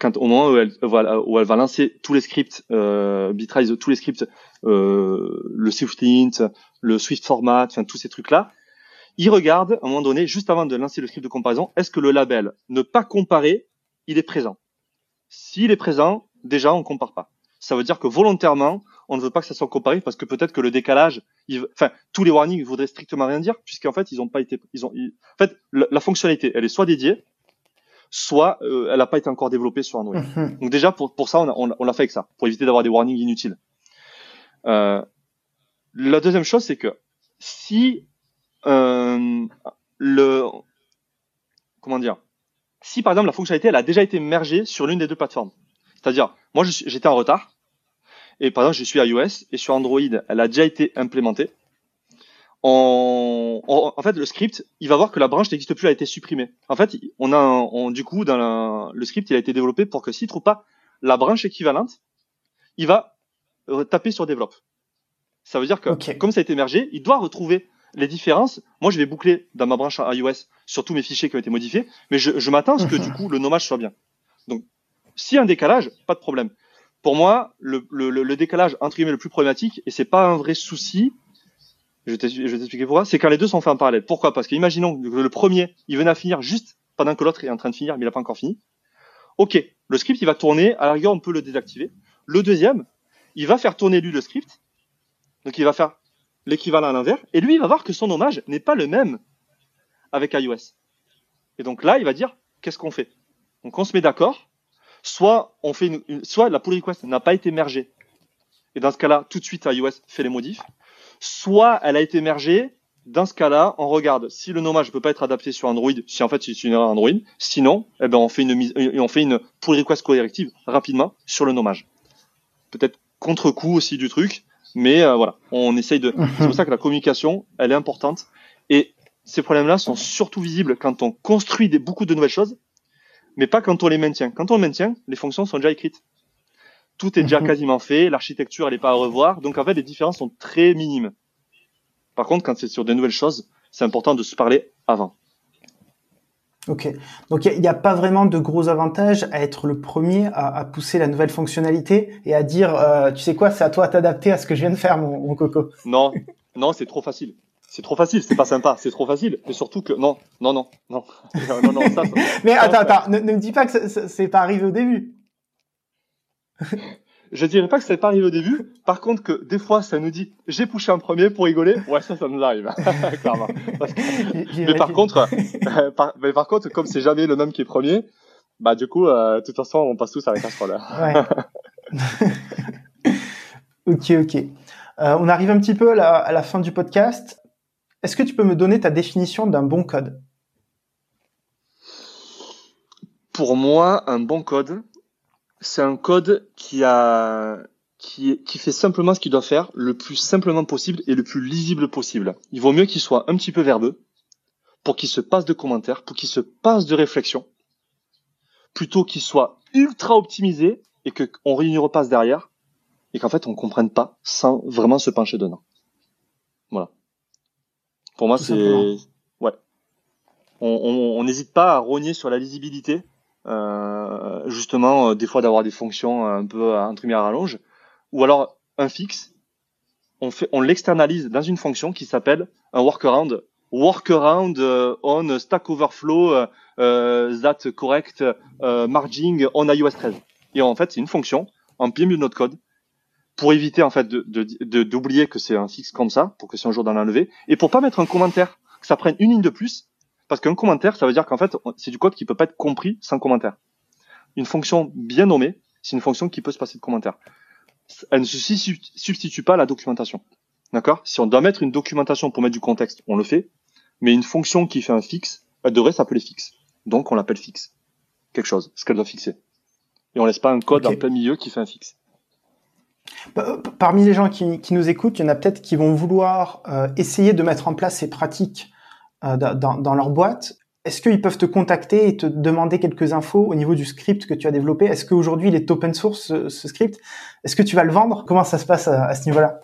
quand au moment où elle, où elle va lancer tous les scripts, euh, Bitrise, tous les scripts, euh, le SwiftLint, le Swift format, enfin tous ces trucs-là, il regarde à un moment donné, juste avant de lancer le script de comparaison, est-ce que le label ne pas comparer, il est présent? S'il est présent, déjà on compare pas. Ça veut dire que volontairement, on ne veut pas que ça soit comparé parce que peut-être que le décalage, il, enfin tous les warnings voudraient strictement rien dire puisqu'en fait ils ont pas été, ils ont, en fait la, la fonctionnalité, elle est soit dédiée, soit euh, elle n'a pas été encore développée sur Android. Mhm. Donc déjà pour, pour ça, on, on, l'a fait avec ça, pour éviter d'avoir des warnings inutiles. Euh, la deuxième chose, c'est que si euh, le comment dire, si par exemple la fonctionnalité elle a déjà été mergée sur l'une des deux plateformes, c'est-à-dire moi j'étais en retard et par exemple je suis iOS et sur Android elle a déjà été implémentée en fait, le script, il va voir que la branche n'existe plus, elle a été supprimée. En fait, on a, du coup, dans le script, il a été développé pour que s'il trouve pas la branche équivalente, il va taper sur develop. Ça veut dire que, comme ça a été mergé, il doit retrouver les différences. Moi, je vais boucler dans ma branche iOS sur tous mes fichiers qui ont été modifiés, mais je, m'attends à ce que, du coup, le nommage soit bien. Donc, s'il y a un décalage, pas de problème. Pour moi, le, le décalage, entre guillemets, le plus problématique, et c'est pas un vrai souci, je vais t'expliquer pourquoi, c'est quand les deux sont faits en parallèle. Pourquoi? Parce qu'imaginons que le premier, il venait à finir juste pendant que l'autre est en train de finir, mais il n'a pas encore fini. Ok, le script, il va tourner, à la rigueur, on peut le désactiver. Le deuxième, il va faire tourner lui le script, donc il va faire l'équivalent à l'inverse, et lui, il va voir que son hommage n'est pas le même avec iOS. Et donc là, il va dire, qu'est-ce qu'on fait? Donc on se met d'accord, soit on fait une, soit la pull request n'a pas été mergée, et dans ce cas-là, tout de suite iOS fait les modifs, soit elle a été mergée. Dans ce cas-là, on regarde si le nommage ne peut pas être adapté sur Android, si en fait c'est une erreur Android. Sinon, eh ben on fait une mise, on fait une pull request corrective rapidement sur le nommage. Peut-être contre-coup aussi du truc, mais euh, voilà, on essaye de. [LAUGHS] C'est pour ça que la communication, elle est importante. Et ces problèmes-là sont surtout visibles quand on construit des, beaucoup de nouvelles choses, mais pas quand on les maintient. Quand on les maintient, les fonctions sont déjà écrites tout est déjà mhm. quasiment fait, l'architecture elle n'est pas à revoir, donc en fait les différences sont très minimes. Par contre, quand c'est sur des nouvelles choses, c'est important de se parler avant. Ok, donc il n'y a, pas vraiment de gros avantages à être le premier à, pousser la nouvelle fonctionnalité et à dire, euh, tu sais quoi, c'est à toi de t'adapter à ce que je viens de faire, mon, coco. Non, non, c'est trop facile. C'est trop facile, c'est pas sympa, c'est trop facile. Et surtout que non, non, non, non, [LAUGHS] non, non, ça, Mais attends, attends, ne, ne, me dis pas que c'est pas arrivé au début je dirais pas que ça pas arrivé au début. Par contre, que des fois, ça nous dit j'ai poussé un premier pour rigoler. Ouais, ça, ça nous arrive. [LAUGHS] Clairement. mais par contre, euh, par, mais par contre, comme c'est jamais le même qui est premier, bah du coup, euh, de toute façon, on passe tous à la casserole. ouais. [LAUGHS] ok, ok. Euh, on arrive un petit peu à la, à la fin du podcast. Est-ce que tu peux me donner ta définition d'un bon code? Pour moi, un bon code, c'est un code qui a qui, qui fait simplement ce qu'il doit faire le plus simplement possible et le plus lisible possible. Il vaut mieux qu'il soit un petit peu verbeux pour qu'il se passe de commentaires, pour qu'il se passe de réflexion, plutôt qu'il soit ultra optimisé et que on repasse derrière et qu'en fait on comprenne pas sans vraiment se pencher dedans. Voilà. Pour moi, c'est ouais. On n'hésite pas à rogner sur la lisibilité, justement, euh, des fois d'avoir des fonctions un peu entre à rallonge, ou alors un fixe. On fait, on l'externalise dans une fonction qui s'appelle un workaround workaround uh, on Stack Overflow uh, uh, that correct margin on iOS 13. Et en fait, c'est une fonction en milieu de notre code pour éviter en fait de d'oublier que c'est un fixe comme ça, pour que c'est un jour d'en l'enlever, et pour pas mettre un commentaire, que ça prenne une ligne de plus, parce qu'un commentaire, ça veut dire qu'en fait, c'est du code qui peut pas être compris sans commentaire. Une fonction bien nommée, c'est une fonction qui peut se passer de commentaire. Elle ne se substitue pas à la documentation. D'accord? Si on doit mettre une documentation pour mettre du contexte, on le fait. Mais une fonction qui fait un fixe, elle devrait s'appeler fixe. Donc on l'appelle fixe. Quelque chose, ce qu'elle doit fixer. Et on laisse pas un code en plein milieu qui fait un fixe. Parmi les gens qui, nous écoutent, il y en a peut-être qui vont vouloir euh, essayer de mettre en place ces pratiques euh, dans, leur boîte. Est-ce qu'ils peuvent te contacter et te demander quelques infos au niveau du script que tu as développé? Est-ce qu'aujourd'hui il est open source ce, script? Est-ce que tu vas le vendre? Comment ça se passe à ce niveau-là?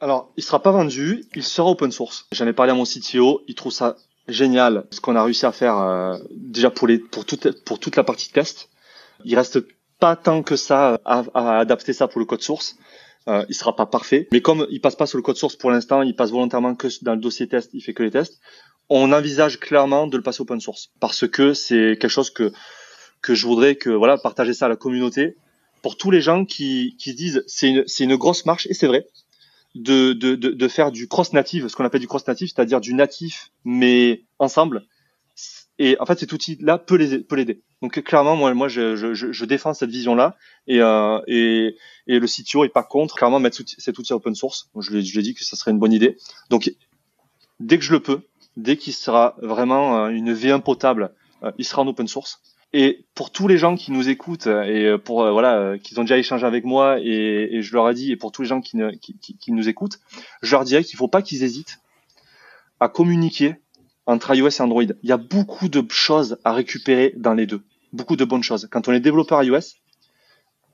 Alors, il sera pas vendu, il sera open source. J'en ai parlé à mon CTO, il trouve ça génial ce qu'on a réussi à faire euh, déjà pour les pour toute pour toute la partie de test. Il reste pas tant que ça à, à adapter ça pour le code source. Euh, il sera pas parfait, mais comme il passe pas sur le code source pour l'instant, il passe volontairement que dans le dossier test, il fait que les tests. On envisage clairement de le passer open source parce que c'est quelque chose que que je voudrais que voilà partager ça à la communauté pour tous les gens qui qui disent c'est une c'est une grosse marche et c'est vrai de, de, de, faire du cross native, ce qu'on appelle du cross native, c'est-à-dire du natif mais ensemble. Et en fait, cet outil-là peut les peut l'aider. Donc clairement, moi, moi, je, défends cette vision-là et, euh, et et le CTO est pas contre clairement mettre cet outil open source. je lui, ai dit que ça serait une bonne idée. Donc dès que je le peux, dès qu'il sera vraiment euh, une V1 potable, euh, il sera en open source. Et pour tous les gens qui nous écoutent et pour voilà, euh, qui ont déjà échangé avec moi et, je leur ai dit et pour tous les gens qui, ne, qui, nous écoutent, je leur dirais qu'il faut pas qu'ils hésitent à communiquer entre iOS et Android. Il y a beaucoup de choses à récupérer dans les deux, beaucoup de bonnes choses. Quand on est développeur iOS,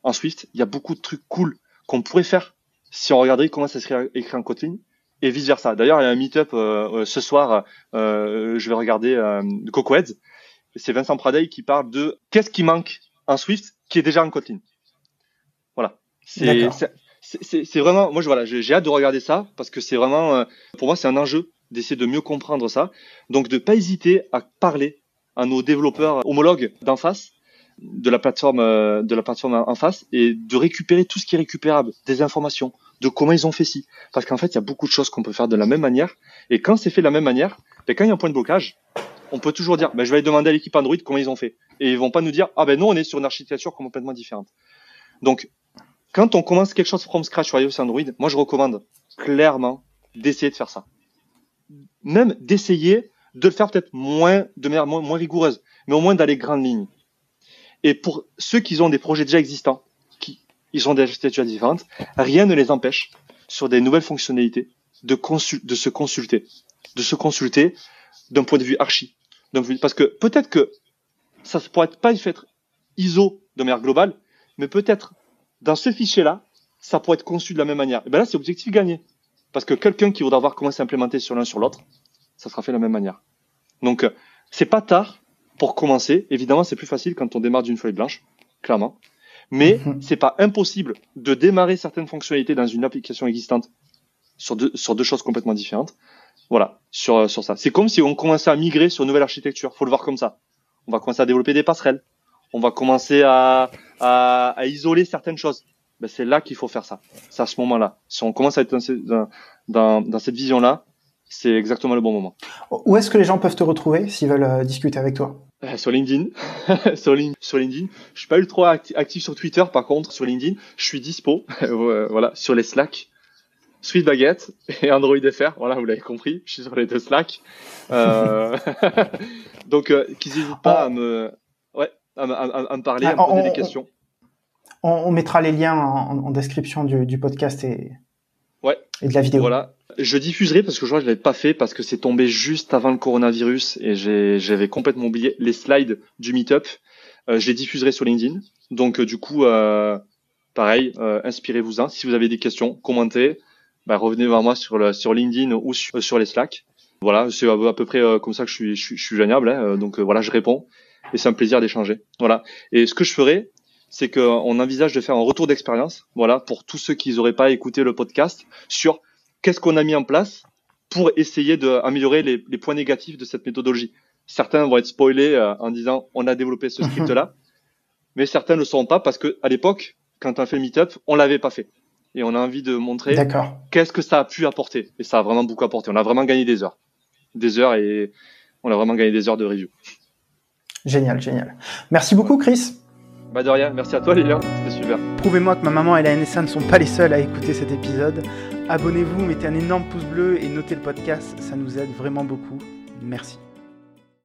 en Swift, il y a beaucoup de trucs cool qu'on pourrait faire si on regardait comment ça serait écrit en Kotlin et vice versa. D'ailleurs, il y a un meet-up euh, ce soir. je vais regarder euh, Cocoheads c'est Vincent Pradey qui parle de qu'est-ce qui manque en Swift qui est déjà en Kotlin. Voilà. C'est c'est vraiment moi je voilà j'ai hâte de regarder ça parce que c'est vraiment euh, pour moi c'est un enjeu d'essayer de mieux comprendre ça donc de pas hésiter à parler à nos développeurs homologues d'en face de la plateforme euh, de la plateforme en face et de récupérer tout ce qui est récupérable des informations de comment ils ont fait ci parce qu'en fait il y a beaucoup de choses qu'on peut faire de la même manière et quand c'est fait de la même manière ben, quand il y a un point de blocage on peut toujours dire, ben, je vais aller demander à l'équipe Android comment ils ont fait. Et ils vont pas nous dire, ah ben non, on est sur une architecture complètement différente. Donc, quand on commence quelque chose from scratch sur iOS Android, moi je recommande clairement d'essayer de faire ça. Même d'essayer de le faire peut-être moins, de manière moins, rigoureuse, mais au moins d'aller grandes lignes. Et pour ceux qui ont des projets déjà existants, qui ils ont des architectures différentes, rien ne les empêche sur des nouvelles fonctionnalités de, se consulter, de se consulter d'un point de vue archi, parce que peut-être que ça ne pourrait pas être ISO de manière globale, mais peut-être dans ce fichier-là, ça pourrait être conçu de la même manière. Et ben là, c'est objectif gagné. Parce que quelqu'un qui voudra voir comment c'est implémenté sur l'un sur l'autre, ça sera fait de la même manière. Donc, euh, c'est pas tard pour commencer. Évidemment, c'est plus facile quand on démarre d'une feuille blanche, clairement. Mais mhm. c'est pas impossible de démarrer certaines fonctionnalités dans une application existante sur deux, sur deux choses complètement différentes. Voilà, sur, sur ça. C'est comme si on commençait à migrer sur une nouvelle architecture. Faut le voir comme ça. On va commencer à développer des passerelles. On va commencer à, à, à isoler certaines choses. Ben, c'est là qu'il faut faire ça. C'est à ce moment-là. Si on commence à être dans, dans, dans cette vision-là, c'est exactement le bon moment. Où est-ce que les gens peuvent te retrouver s'ils veulent euh, discuter avec toi? Euh, Sur LinkedIn. [LAUGHS] sur, sur LinkedIn. Je suis pas ultra actif sur Twitter, par contre, sur LinkedIn, je suis dispo. [LAUGHS] voilà, sur les Slack. Sweet Baguette et Android FR. Voilà, vous l'avez compris, je suis sur les deux Slack. Euh... [LAUGHS] donc, euh, qu'ils n'hésitent pas à me, ouais, à, me parler, à me poser des questions. On, mettra les liens en, description du, podcast et, ouais. et de la vidéo. Voilà. Je diffuserai parce que je crois que je l'avais pas fait parce que c'est tombé juste avant le coronavirus et j'avais complètement oublié les slides du meetup. je les diffuserai sur LinkedIn. Donc du coup, pareil, inspirez-vous-en. Si vous avez des questions, commentez. Bah, revenez vers moi sur, le, sur LinkedIn ou sur, sur les Slack. Voilà, c'est à, peu près comme ça que je suis, je, suis joignable. Hein. donc voilà, je réponds et c'est un plaisir d'échanger. Voilà. Et ce que je ferai, c'est qu'on envisage de faire un retour d'expérience, voilà, pour tous ceux qui n'auraient pas écouté le podcast, sur qu'est-ce qu'on a mis en place pour essayer d'améliorer les, les points négatifs de cette méthodologie. Certains vont être spoilés euh, en disant on a développé ce [LAUGHS] script-là, mais certains ne le seront pas parce que à l'époque, quand on a fait le meetup, on l'avait pas fait. Et on a envie de montrer qu'est-ce que ça a pu apporter. Et ça a vraiment beaucoup apporté. On a vraiment gagné des heures. Des heures et on a vraiment gagné des heures de review. Génial, génial. Merci beaucoup, Chris. Bah de rien, merci à toi Lilian, c'était super. Prouvez-moi que ma maman et la NSA ne sont pas les seuls à écouter cet épisode. Abonnez-vous, mettez un énorme pouce bleu et notez le podcast, ça nous aide vraiment beaucoup. Merci.